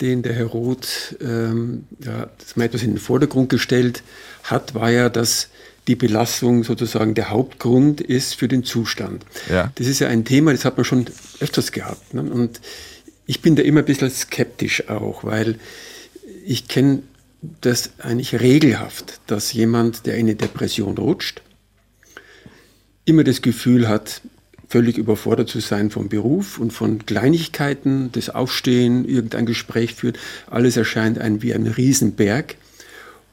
den der Herr Roth, ähm, ja, das mal etwas in den Vordergrund gestellt hat, war ja, dass die Belastung sozusagen der Hauptgrund ist für den Zustand. Ja. Das ist ja ein Thema, das hat man schon öfters gehabt. Ne? Und ich bin da immer ein bisschen skeptisch auch, weil ich kenne das eigentlich regelhaft, dass jemand, der in eine Depression rutscht, immer das Gefühl hat, völlig überfordert zu sein vom Beruf und von Kleinigkeiten, das Aufstehen, irgendein Gespräch führt. Alles erscheint einem wie ein Riesenberg.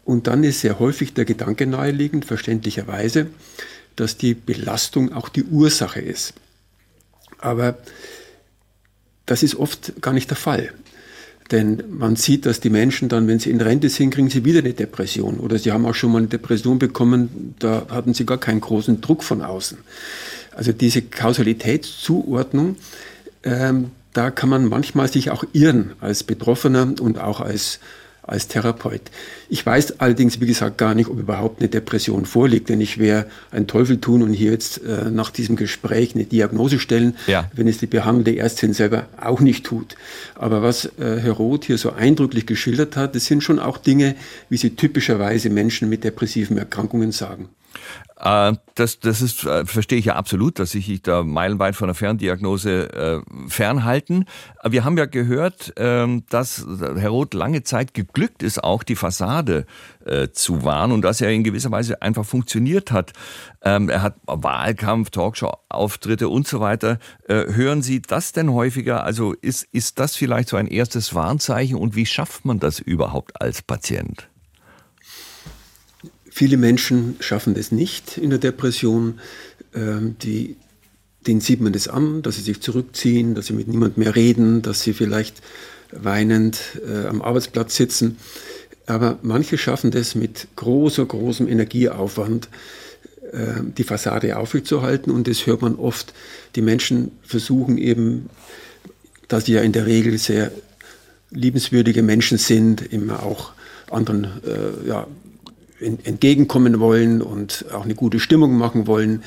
Und dann ist sehr häufig der Gedanke naheliegend, verständlicherweise, dass die Belastung auch die Ursache ist. Aber das ist oft gar nicht der Fall. Denn man sieht, dass die Menschen dann, wenn sie in Rente sind, kriegen sie wieder eine Depression. Oder sie haben auch schon mal eine Depression bekommen, da hatten sie gar keinen großen Druck von außen. Also diese Kausalitätszuordnung, ähm, da kann man manchmal sich auch irren als Betroffener und auch als als Therapeut. Ich weiß allerdings, wie gesagt, gar nicht, ob überhaupt eine Depression vorliegt, denn ich wäre ein Teufel tun und hier jetzt äh, nach diesem Gespräch eine Diagnose stellen, ja. wenn es die behandelnde Ärztin selber auch nicht tut. Aber was äh, Herr Roth hier so eindrücklich geschildert hat, das sind schon auch Dinge, wie sie typischerweise Menschen mit depressiven Erkrankungen sagen. Äh, das, das ist, äh, verstehe ich ja absolut, dass sich da meilenweit von der Ferndiagnose äh, fernhalten. Wir haben ja gehört, ähm, dass Herr Roth lange Zeit geglückt ist, auch die Fassade äh, zu wahren und dass er in gewisser Weise einfach funktioniert hat. Ähm, er hat Wahlkampf, Talkshow-Auftritte und so weiter. Äh, hören Sie das denn häufiger? Also ist, ist das vielleicht so ein erstes Warnzeichen und wie schafft man das überhaupt als Patient? Viele Menschen schaffen es nicht in der Depression. Ähm, die, denen sieht man das an, dass sie sich zurückziehen, dass sie mit niemand mehr reden, dass sie vielleicht weinend äh, am Arbeitsplatz sitzen. Aber manche schaffen das mit großer, großem Energieaufwand, äh, die Fassade aufrechtzuerhalten. Und das hört man oft. Die Menschen versuchen eben, da sie ja in der Regel sehr liebenswürdige Menschen sind, immer auch anderen äh, ja, entgegenkommen wollen und auch eine gute Stimmung machen wollen,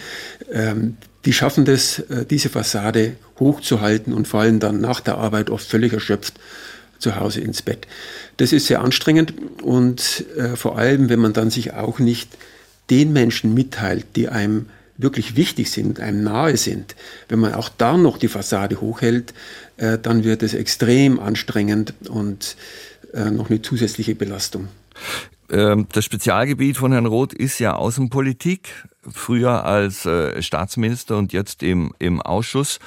ähm, die schaffen das, äh, diese Fassade hochzuhalten und fallen dann nach der Arbeit oft völlig erschöpft zu Hause ins Bett. Das ist sehr anstrengend und äh, vor allem, wenn man dann sich auch nicht den Menschen mitteilt, die einem wirklich wichtig sind, einem nahe sind, wenn man auch da noch die Fassade hochhält, äh, dann wird es extrem anstrengend und äh, noch eine zusätzliche Belastung. Ähm, das Spezialgebiet von Herrn Roth ist ja Außenpolitik, früher als äh, Staatsminister und jetzt im, im Ausschuss.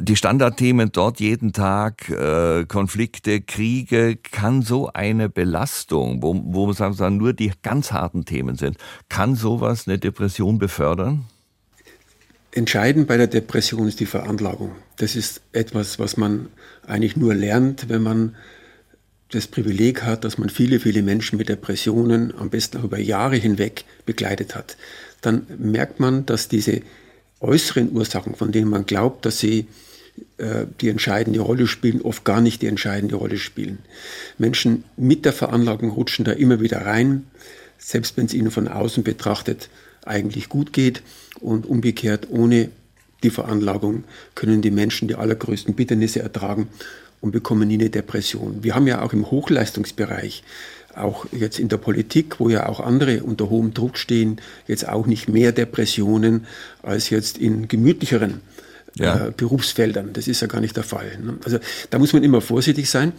Die Standardthemen dort jeden Tag, äh, Konflikte, Kriege, kann so eine Belastung, wo, wo man sagen, nur die ganz harten Themen sind, kann sowas eine Depression befördern? Entscheidend bei der Depression ist die Veranlagung. Das ist etwas, was man eigentlich nur lernt, wenn man das Privileg hat, dass man viele, viele Menschen mit Depressionen am besten auch über Jahre hinweg begleitet hat, dann merkt man, dass diese äußeren Ursachen, von denen man glaubt, dass sie äh, die entscheidende Rolle spielen, oft gar nicht die entscheidende Rolle spielen. Menschen mit der Veranlagung rutschen da immer wieder rein, selbst wenn es ihnen von außen betrachtet eigentlich gut geht und umgekehrt ohne die Veranlagung können die Menschen die allergrößten Bitternisse ertragen und bekommen nie eine Depression. Wir haben ja auch im Hochleistungsbereich, auch jetzt in der Politik, wo ja auch andere unter hohem Druck stehen, jetzt auch nicht mehr Depressionen als jetzt in gemütlicheren ja. äh, Berufsfeldern. Das ist ja gar nicht der Fall. Ne? Also da muss man immer vorsichtig sein.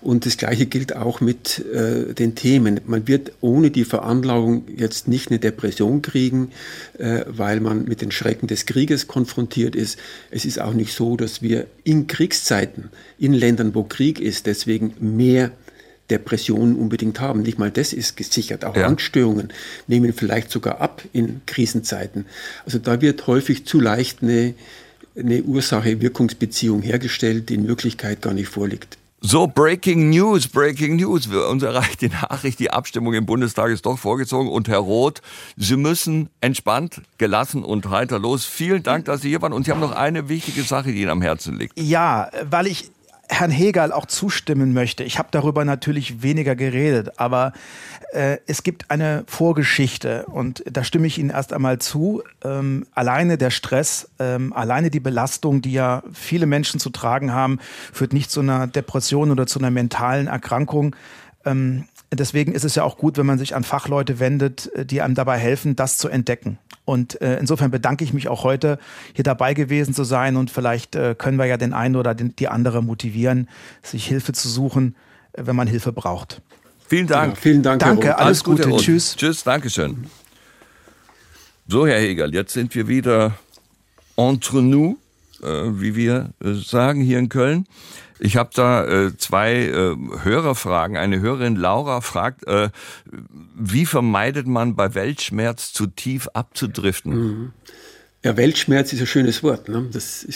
Und das Gleiche gilt auch mit äh, den Themen. Man wird ohne die Veranlagung jetzt nicht eine Depression kriegen, äh, weil man mit den Schrecken des Krieges konfrontiert ist. Es ist auch nicht so, dass wir in Kriegszeiten, in Ländern, wo Krieg ist, deswegen mehr Depressionen unbedingt haben. Nicht mal das ist gesichert. Auch ja. Angststörungen nehmen vielleicht sogar ab in Krisenzeiten. Also da wird häufig zu leicht eine eine Ursache-Wirkungsbeziehung hergestellt, die in Wirklichkeit gar nicht vorliegt. So, Breaking News, Breaking News. Uns erreicht die Nachricht, die Abstimmung im Bundestag ist doch vorgezogen. Und Herr Roth, Sie müssen entspannt, gelassen und heiter los. Vielen Dank, dass Sie hier waren. Und Sie haben noch eine wichtige Sache, die Ihnen am Herzen liegt. Ja, weil ich Herrn Hegel auch zustimmen möchte. Ich habe darüber natürlich weniger geredet, aber äh, es gibt eine Vorgeschichte und da stimme ich Ihnen erst einmal zu. Ähm, alleine der Stress, ähm, alleine die Belastung, die ja viele Menschen zu tragen haben, führt nicht zu einer Depression oder zu einer mentalen Erkrankung. Ähm, deswegen ist es ja auch gut, wenn man sich an Fachleute wendet, äh, die einem dabei helfen, das zu entdecken. Und äh, insofern bedanke ich mich auch heute, hier dabei gewesen zu sein. Und vielleicht äh, können wir ja den einen oder den, die andere motivieren, sich Hilfe zu suchen, äh, wenn man Hilfe braucht. Vielen Dank. Ja, vielen Dank. Danke, alles, alles Gute. Gute Tschüss. Tschüss, Dankeschön. So, Herr Hegel, jetzt sind wir wieder entre nous, äh, wie wir äh, sagen hier in Köln. Ich habe da äh, zwei äh, Hörerfragen. Eine Hörerin Laura fragt, äh, wie vermeidet man bei Weltschmerz zu tief abzudriften? Mhm. Ja, Weltschmerz ist ein schönes Wort. Ne? Das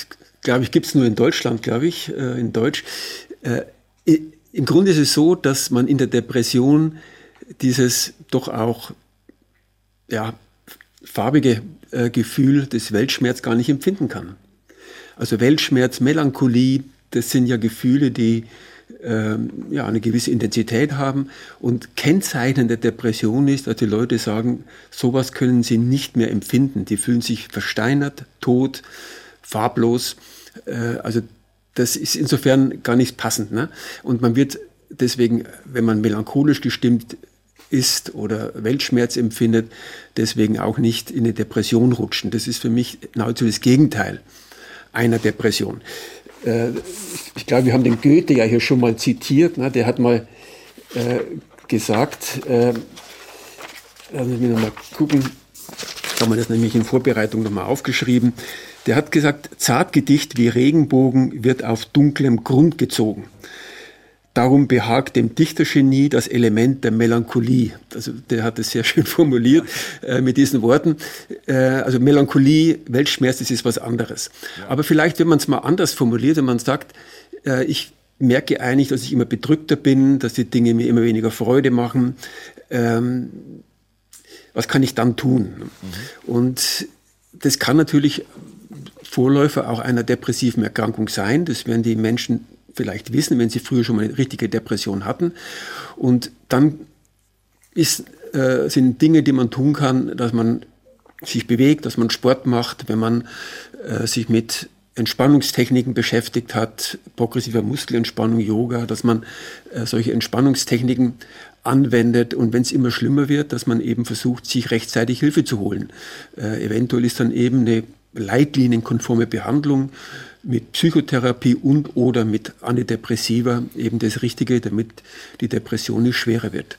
glaube ich, gibt es nur in Deutschland, glaube ich, äh, in Deutsch. Äh, Im Grunde ist es so, dass man in der Depression dieses doch auch ja, farbige äh, Gefühl des Weltschmerz gar nicht empfinden kann. Also Weltschmerz, Melancholie, das sind ja Gefühle, die ähm, ja, eine gewisse Intensität haben. Und Kennzeichen der Depression ist, dass die Leute sagen, sowas können sie nicht mehr empfinden. Die fühlen sich versteinert, tot, farblos. Äh, also das ist insofern gar nicht passend. Ne? Und man wird deswegen, wenn man melancholisch gestimmt ist oder Weltschmerz empfindet, deswegen auch nicht in eine Depression rutschen. Das ist für mich nahezu das Gegenteil einer Depression. Äh, ich glaube, wir haben den Goethe ja hier schon mal zitiert. Ne? Der hat mal äh, gesagt, äh, lassen Sie mich nochmal gucken, haben wir das nämlich in Vorbereitung nochmal aufgeschrieben. Der hat gesagt, Zartgedicht wie Regenbogen wird auf dunklem Grund gezogen. Darum behagt dem Dichtergenie das Element der Melancholie. Also der hat es sehr schön formuliert äh, mit diesen Worten. Äh, also Melancholie, Weltschmerz, das ist was anderes. Ja. Aber vielleicht, wenn man es mal anders formuliert, wenn man sagt, äh, ich merke eigentlich, dass ich immer bedrückter bin, dass die Dinge mir immer weniger Freude machen. Ähm, was kann ich dann tun? Mhm. Und das kann natürlich Vorläufer auch einer depressiven Erkrankung sein. Das werden die Menschen vielleicht wissen, wenn sie früher schon mal eine richtige Depression hatten. Und dann ist, äh, sind Dinge, die man tun kann, dass man sich bewegt, dass man Sport macht, wenn man äh, sich mit Entspannungstechniken beschäftigt hat, progressiver Muskelentspannung, Yoga, dass man äh, solche Entspannungstechniken anwendet und wenn es immer schlimmer wird, dass man eben versucht, sich rechtzeitig Hilfe zu holen. Äh, eventuell ist dann eben eine leitlinienkonforme Behandlung mit Psychotherapie und oder mit Antidepressiva eben das Richtige, damit die Depression nicht schwerer wird.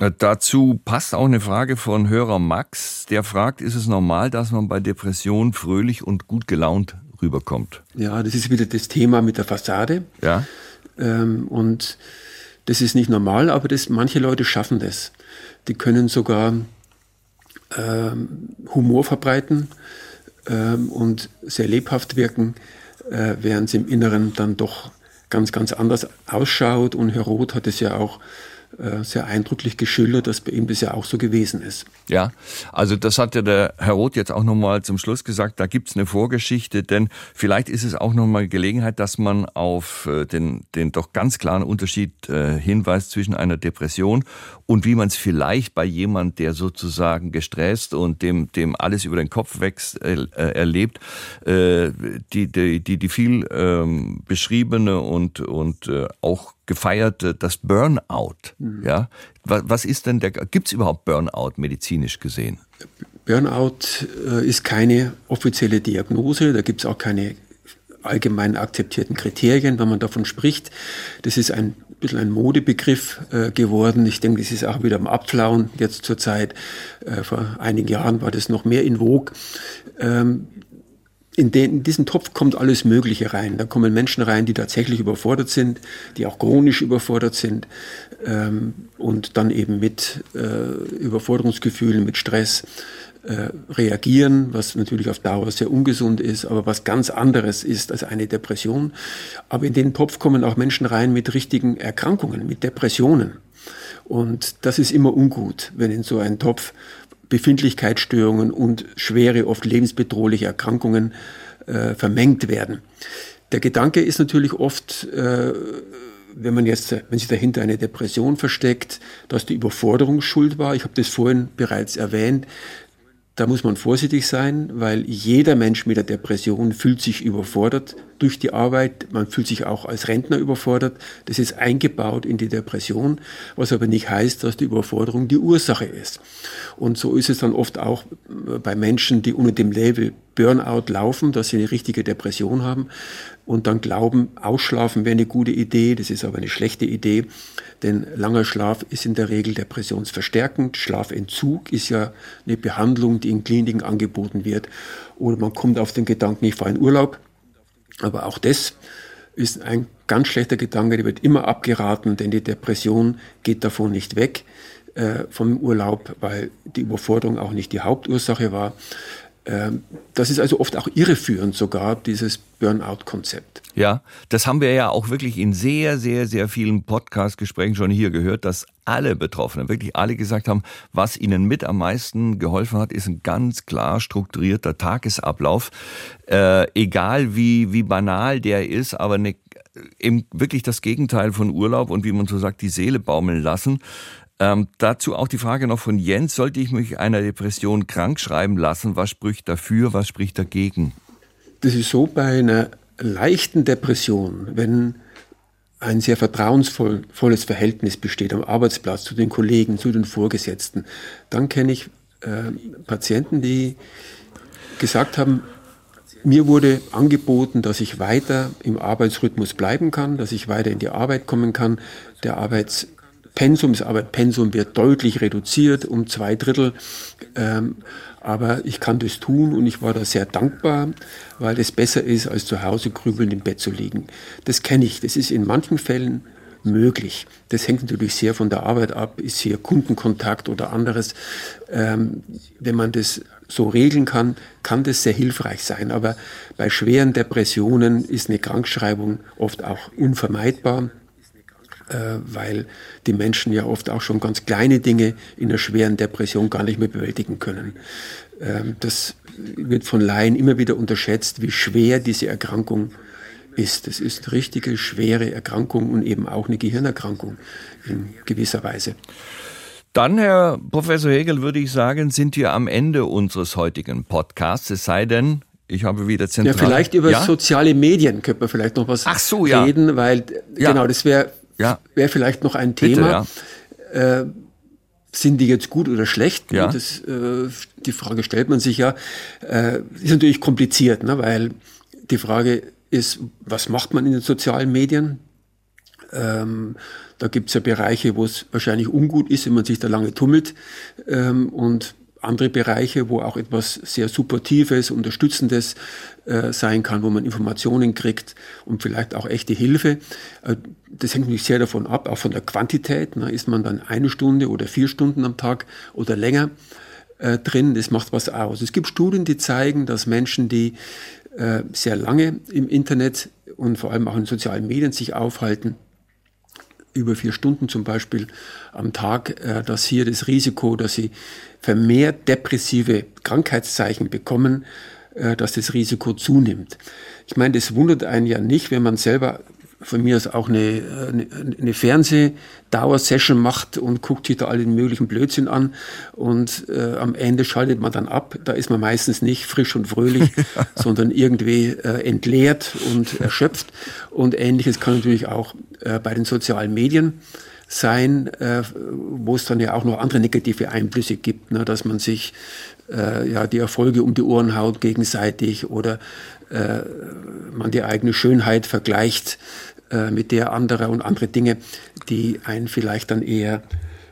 Äh, dazu passt auch eine Frage von Hörer Max, der fragt, ist es normal, dass man bei Depressionen fröhlich und gut gelaunt rüberkommt? Ja, das ist wieder das Thema mit der Fassade. Ja. Ähm, und das ist nicht normal, aber das, manche Leute schaffen das. Die können sogar ähm, Humor verbreiten ähm, und sehr lebhaft wirken äh, während es im Inneren dann doch ganz, ganz anders ausschaut. Und Herr Roth hat es ja auch äh, sehr eindrücklich geschildert, dass bei ihm das ja auch so gewesen ist. Ja, also das hat ja der Herr Roth jetzt auch nochmal zum Schluss gesagt, da gibt's eine Vorgeschichte, denn vielleicht ist es auch nochmal Gelegenheit, dass man auf äh, den, den doch ganz klaren Unterschied äh, hinweist zwischen einer Depression und wie man es vielleicht bei jemand, der sozusagen gestresst und dem, dem alles über den Kopf wächst, äh, erlebt, äh, die, die, die, die viel ähm, beschriebene und, und äh, auch gefeierte, das Burnout. Mhm. Ja, was, was ist denn der, gibt es überhaupt Burnout medizinisch gesehen? Burnout äh, ist keine offizielle Diagnose, da gibt es auch keine allgemein akzeptierten Kriterien, wenn man davon spricht. Das ist ein bisschen ein Modebegriff äh, geworden. Ich denke, das ist auch wieder am Abflauen jetzt zur Zeit. Äh, vor einigen Jahren war das noch mehr in Vogue. Ähm, in, den, in diesen Topf kommt alles Mögliche rein. Da kommen Menschen rein, die tatsächlich überfordert sind, die auch chronisch überfordert sind ähm, und dann eben mit äh, Überforderungsgefühlen, mit Stress reagieren, was natürlich auf Dauer sehr ungesund ist, aber was ganz anderes ist als eine Depression. Aber in den Topf kommen auch Menschen rein mit richtigen Erkrankungen, mit Depressionen. Und das ist immer ungut, wenn in so einen Topf Befindlichkeitsstörungen und schwere, oft lebensbedrohliche Erkrankungen äh, vermengt werden. Der Gedanke ist natürlich oft, äh, wenn man jetzt, wenn sich dahinter eine Depression versteckt, dass die Überforderung schuld war. Ich habe das vorhin bereits erwähnt. Da muss man vorsichtig sein, weil jeder Mensch mit der Depression fühlt sich überfordert durch die Arbeit. Man fühlt sich auch als Rentner überfordert. Das ist eingebaut in die Depression, was aber nicht heißt, dass die Überforderung die Ursache ist. Und so ist es dann oft auch bei Menschen, die unter dem Label Burnout laufen, dass sie eine richtige Depression haben und dann glauben, ausschlafen wäre eine gute Idee. Das ist aber eine schlechte Idee, denn langer Schlaf ist in der Regel depressionsverstärkend. Schlafentzug ist ja eine Behandlung, die in Kliniken angeboten wird. Oder man kommt auf den Gedanken, ich fahre in Urlaub. Aber auch das ist ein ganz schlechter Gedanke, der wird immer abgeraten, denn die Depression geht davon nicht weg äh, vom Urlaub, weil die Überforderung auch nicht die Hauptursache war. Ähm, das ist also oft auch irreführend sogar, dieses Burnout-Konzept. Ja, das haben wir ja auch wirklich in sehr, sehr, sehr vielen Podcast-Gesprächen schon hier gehört, dass alle Betroffenen, wirklich alle gesagt haben, was ihnen mit am meisten geholfen hat, ist ein ganz klar strukturierter Tagesablauf. Äh, egal wie, wie banal der ist, aber eine, eben wirklich das Gegenteil von Urlaub und wie man so sagt, die Seele baumeln lassen. Ähm, dazu auch die Frage noch von Jens. Sollte ich mich einer Depression krank schreiben lassen? Was spricht dafür? Was spricht dagegen? Das ist so bei einer leichten Depression, wenn ein sehr vertrauensvolles Verhältnis besteht am Arbeitsplatz zu den Kollegen, zu den Vorgesetzten, dann kenne ich äh, Patienten, die gesagt haben, mir wurde angeboten, dass ich weiter im Arbeitsrhythmus bleiben kann, dass ich weiter in die Arbeit kommen kann. Der Arbeits Pensum, das Arbeitspensum wird deutlich reduziert um zwei Drittel. Ähm, aber ich kann das tun und ich war da sehr dankbar, weil es besser ist, als zu Hause grübelnd im Bett zu liegen. Das kenne ich. Das ist in manchen Fällen möglich. Das hängt natürlich sehr von der Arbeit ab. Ist hier Kundenkontakt oder anderes? Ähm, wenn man das so regeln kann, kann das sehr hilfreich sein. Aber bei schweren Depressionen ist eine Krankschreibung oft auch unvermeidbar. Äh, weil die Menschen ja oft auch schon ganz kleine Dinge in einer schweren Depression gar nicht mehr bewältigen können. Ähm, das wird von Laien immer wieder unterschätzt, wie schwer diese Erkrankung ist. Das ist eine richtige, schwere Erkrankung und eben auch eine Gehirnerkrankung in gewisser Weise. Dann, Herr Professor Hegel, würde ich sagen, sind wir am Ende unseres heutigen Podcasts. Es sei denn, ich habe wieder zentral. Ja, vielleicht über ja? soziale Medien könnte man vielleicht noch was so, ja. reden, weil ja. genau, das wäre ja. wäre vielleicht noch ein Thema. Bitte, ja. äh, sind die jetzt gut oder schlecht? Ja. Das, äh, die Frage stellt man sich ja. Äh, ist natürlich kompliziert, ne? weil die Frage ist, was macht man in den sozialen Medien? Ähm, da gibt es ja Bereiche, wo es wahrscheinlich ungut ist, wenn man sich da lange tummelt. Ähm, und andere Bereiche, wo auch etwas sehr Supportives, Unterstützendes äh, sein kann, wo man Informationen kriegt und vielleicht auch echte Hilfe. Äh, das hängt natürlich sehr davon ab, auch von der Quantität. Ne? Ist man dann eine Stunde oder vier Stunden am Tag oder länger äh, drin? Das macht was aus. Es gibt Studien, die zeigen, dass Menschen, die äh, sehr lange im Internet und vor allem auch in sozialen Medien sich aufhalten, über vier Stunden zum Beispiel am Tag, äh, dass hier das Risiko, dass sie vermehrt depressive Krankheitszeichen bekommen, äh, dass das Risiko zunimmt. Ich meine, das wundert einen ja nicht, wenn man selber von mir aus auch eine, eine, eine Fernsehdauersession macht und guckt sich da allen möglichen Blödsinn an und äh, am Ende schaltet man dann ab. Da ist man meistens nicht frisch und fröhlich, sondern irgendwie äh, entleert und erschöpft. Und ähnliches kann natürlich auch äh, bei den sozialen Medien sein, äh, wo es dann ja auch noch andere negative Einflüsse gibt, ne, dass man sich äh, ja die Erfolge um die Ohren haut gegenseitig oder äh, man die eigene Schönheit vergleicht äh, mit der anderer und andere Dinge, die einen vielleicht dann eher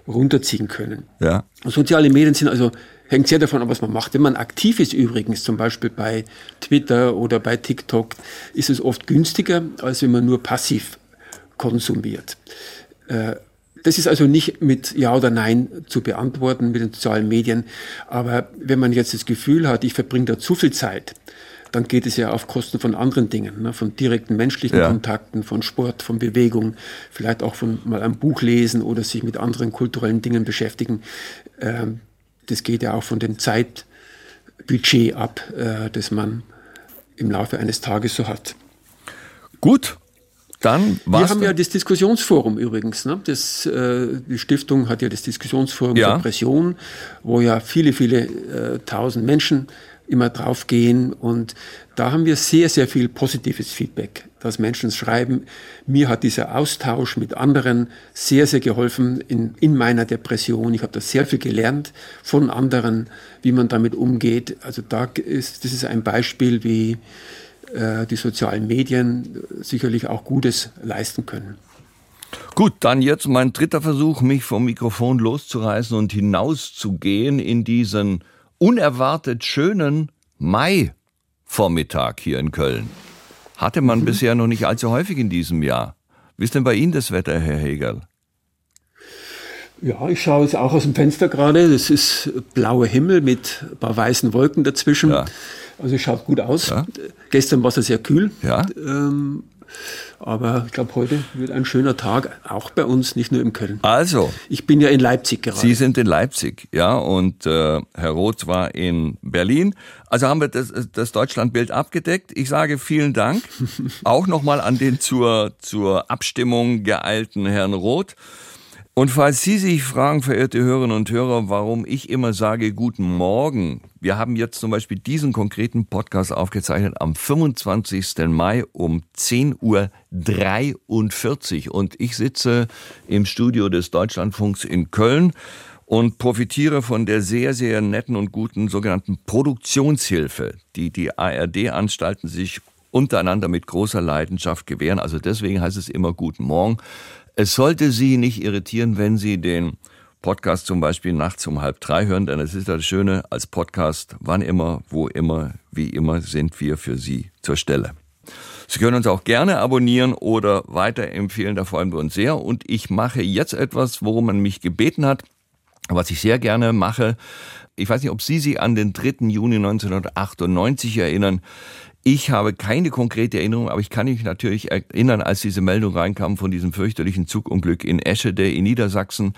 runterziehen können. Ja. Soziale Medien sind also hängt sehr davon ab, was man macht. Wenn man aktiv ist übrigens, zum Beispiel bei Twitter oder bei TikTok, ist es oft günstiger, als wenn man nur passiv konsumiert. Äh, das ist also nicht mit Ja oder Nein zu beantworten mit den sozialen Medien. Aber wenn man jetzt das Gefühl hat, ich verbringe da zu viel Zeit, dann geht es ja auf Kosten von anderen Dingen, ne? von direkten menschlichen ja. Kontakten, von Sport, von Bewegung, vielleicht auch von mal ein Buch lesen oder sich mit anderen kulturellen Dingen beschäftigen. Ähm, das geht ja auch von dem Zeitbudget ab, äh, das man im Laufe eines Tages so hat. Gut, dann Wir haben ja das Diskussionsforum übrigens. Ne? Das, äh, die Stiftung hat ja das Diskussionsforum ja. Depression, wo ja viele, viele äh, tausend Menschen immer draufgehen. Und da haben wir sehr, sehr viel positives Feedback, dass Menschen schreiben, mir hat dieser Austausch mit anderen sehr, sehr geholfen in, in meiner Depression. Ich habe da sehr viel gelernt von anderen, wie man damit umgeht. Also da ist, das ist ein Beispiel, wie äh, die sozialen Medien sicherlich auch Gutes leisten können. Gut, dann jetzt mein dritter Versuch, mich vom Mikrofon loszureißen und hinauszugehen in diesen unerwartet schönen Mai-Vormittag hier in Köln. Hatte man mhm. bisher noch nicht allzu häufig in diesem Jahr. Wie ist denn bei Ihnen das Wetter, Herr Hegel? Ja, ich schaue jetzt auch aus dem Fenster gerade. Das ist blauer Himmel mit ein paar weißen Wolken dazwischen. Ja. Also es schaut gut aus. Ja. Gestern war es sehr kühl. Ja. Ähm, aber ich glaube, heute wird ein schöner Tag, auch bei uns, nicht nur in Köln. Also. Ich bin ja in Leipzig gerade. Sie sind in Leipzig, ja, und äh, Herr Roth war in Berlin. Also haben wir das, das Deutschlandbild abgedeckt. Ich sage vielen Dank. auch nochmal an den zur, zur Abstimmung geeilten Herrn Roth. Und falls Sie sich fragen, verehrte Hörerinnen und Hörer, warum ich immer sage Guten Morgen, wir haben jetzt zum Beispiel diesen konkreten Podcast aufgezeichnet am 25. Mai um 10.43 Uhr und ich sitze im Studio des Deutschlandfunks in Köln und profitiere von der sehr, sehr netten und guten sogenannten Produktionshilfe, die die ARD-Anstalten sich untereinander mit großer Leidenschaft gewähren. Also deswegen heißt es immer Guten Morgen. Es sollte Sie nicht irritieren, wenn Sie den Podcast zum Beispiel nachts um halb drei hören, denn es ist das Schöne, als Podcast, wann immer, wo immer, wie immer, sind wir für Sie zur Stelle. Sie können uns auch gerne abonnieren oder weiterempfehlen, da freuen wir uns sehr. Und ich mache jetzt etwas, worum man mich gebeten hat, was ich sehr gerne mache. Ich weiß nicht, ob Sie sich an den 3. Juni 1998 erinnern. Ich habe keine konkrete Erinnerung, aber ich kann mich natürlich erinnern, als diese Meldung reinkam von diesem fürchterlichen Zugunglück in Eschede in Niedersachsen,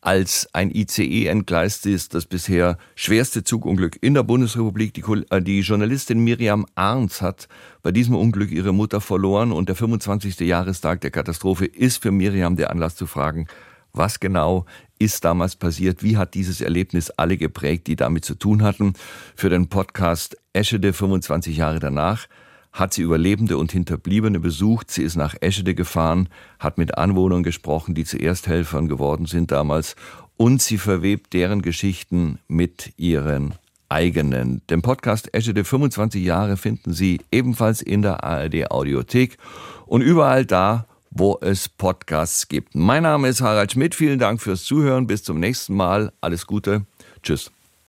als ein ICE entgleist ist, das bisher schwerste Zugunglück in der Bundesrepublik. Die, äh, die Journalistin Miriam Arns hat bei diesem Unglück ihre Mutter verloren und der 25. Jahrestag der Katastrophe ist für Miriam der Anlass zu fragen, was genau ist damals passiert? Wie hat dieses Erlebnis alle geprägt, die damit zu tun hatten? Für den Podcast Eschede 25 Jahre danach hat sie Überlebende und Hinterbliebene besucht. Sie ist nach Eschede gefahren, hat mit Anwohnern gesprochen, die zuerst Helfern geworden sind damals und sie verwebt deren Geschichten mit ihren eigenen. Den Podcast Eschede 25 Jahre finden Sie ebenfalls in der ARD Audiothek und überall da, wo es Podcasts gibt. Mein Name ist Harald Schmidt. Vielen Dank fürs Zuhören. Bis zum nächsten Mal. Alles Gute. Tschüss.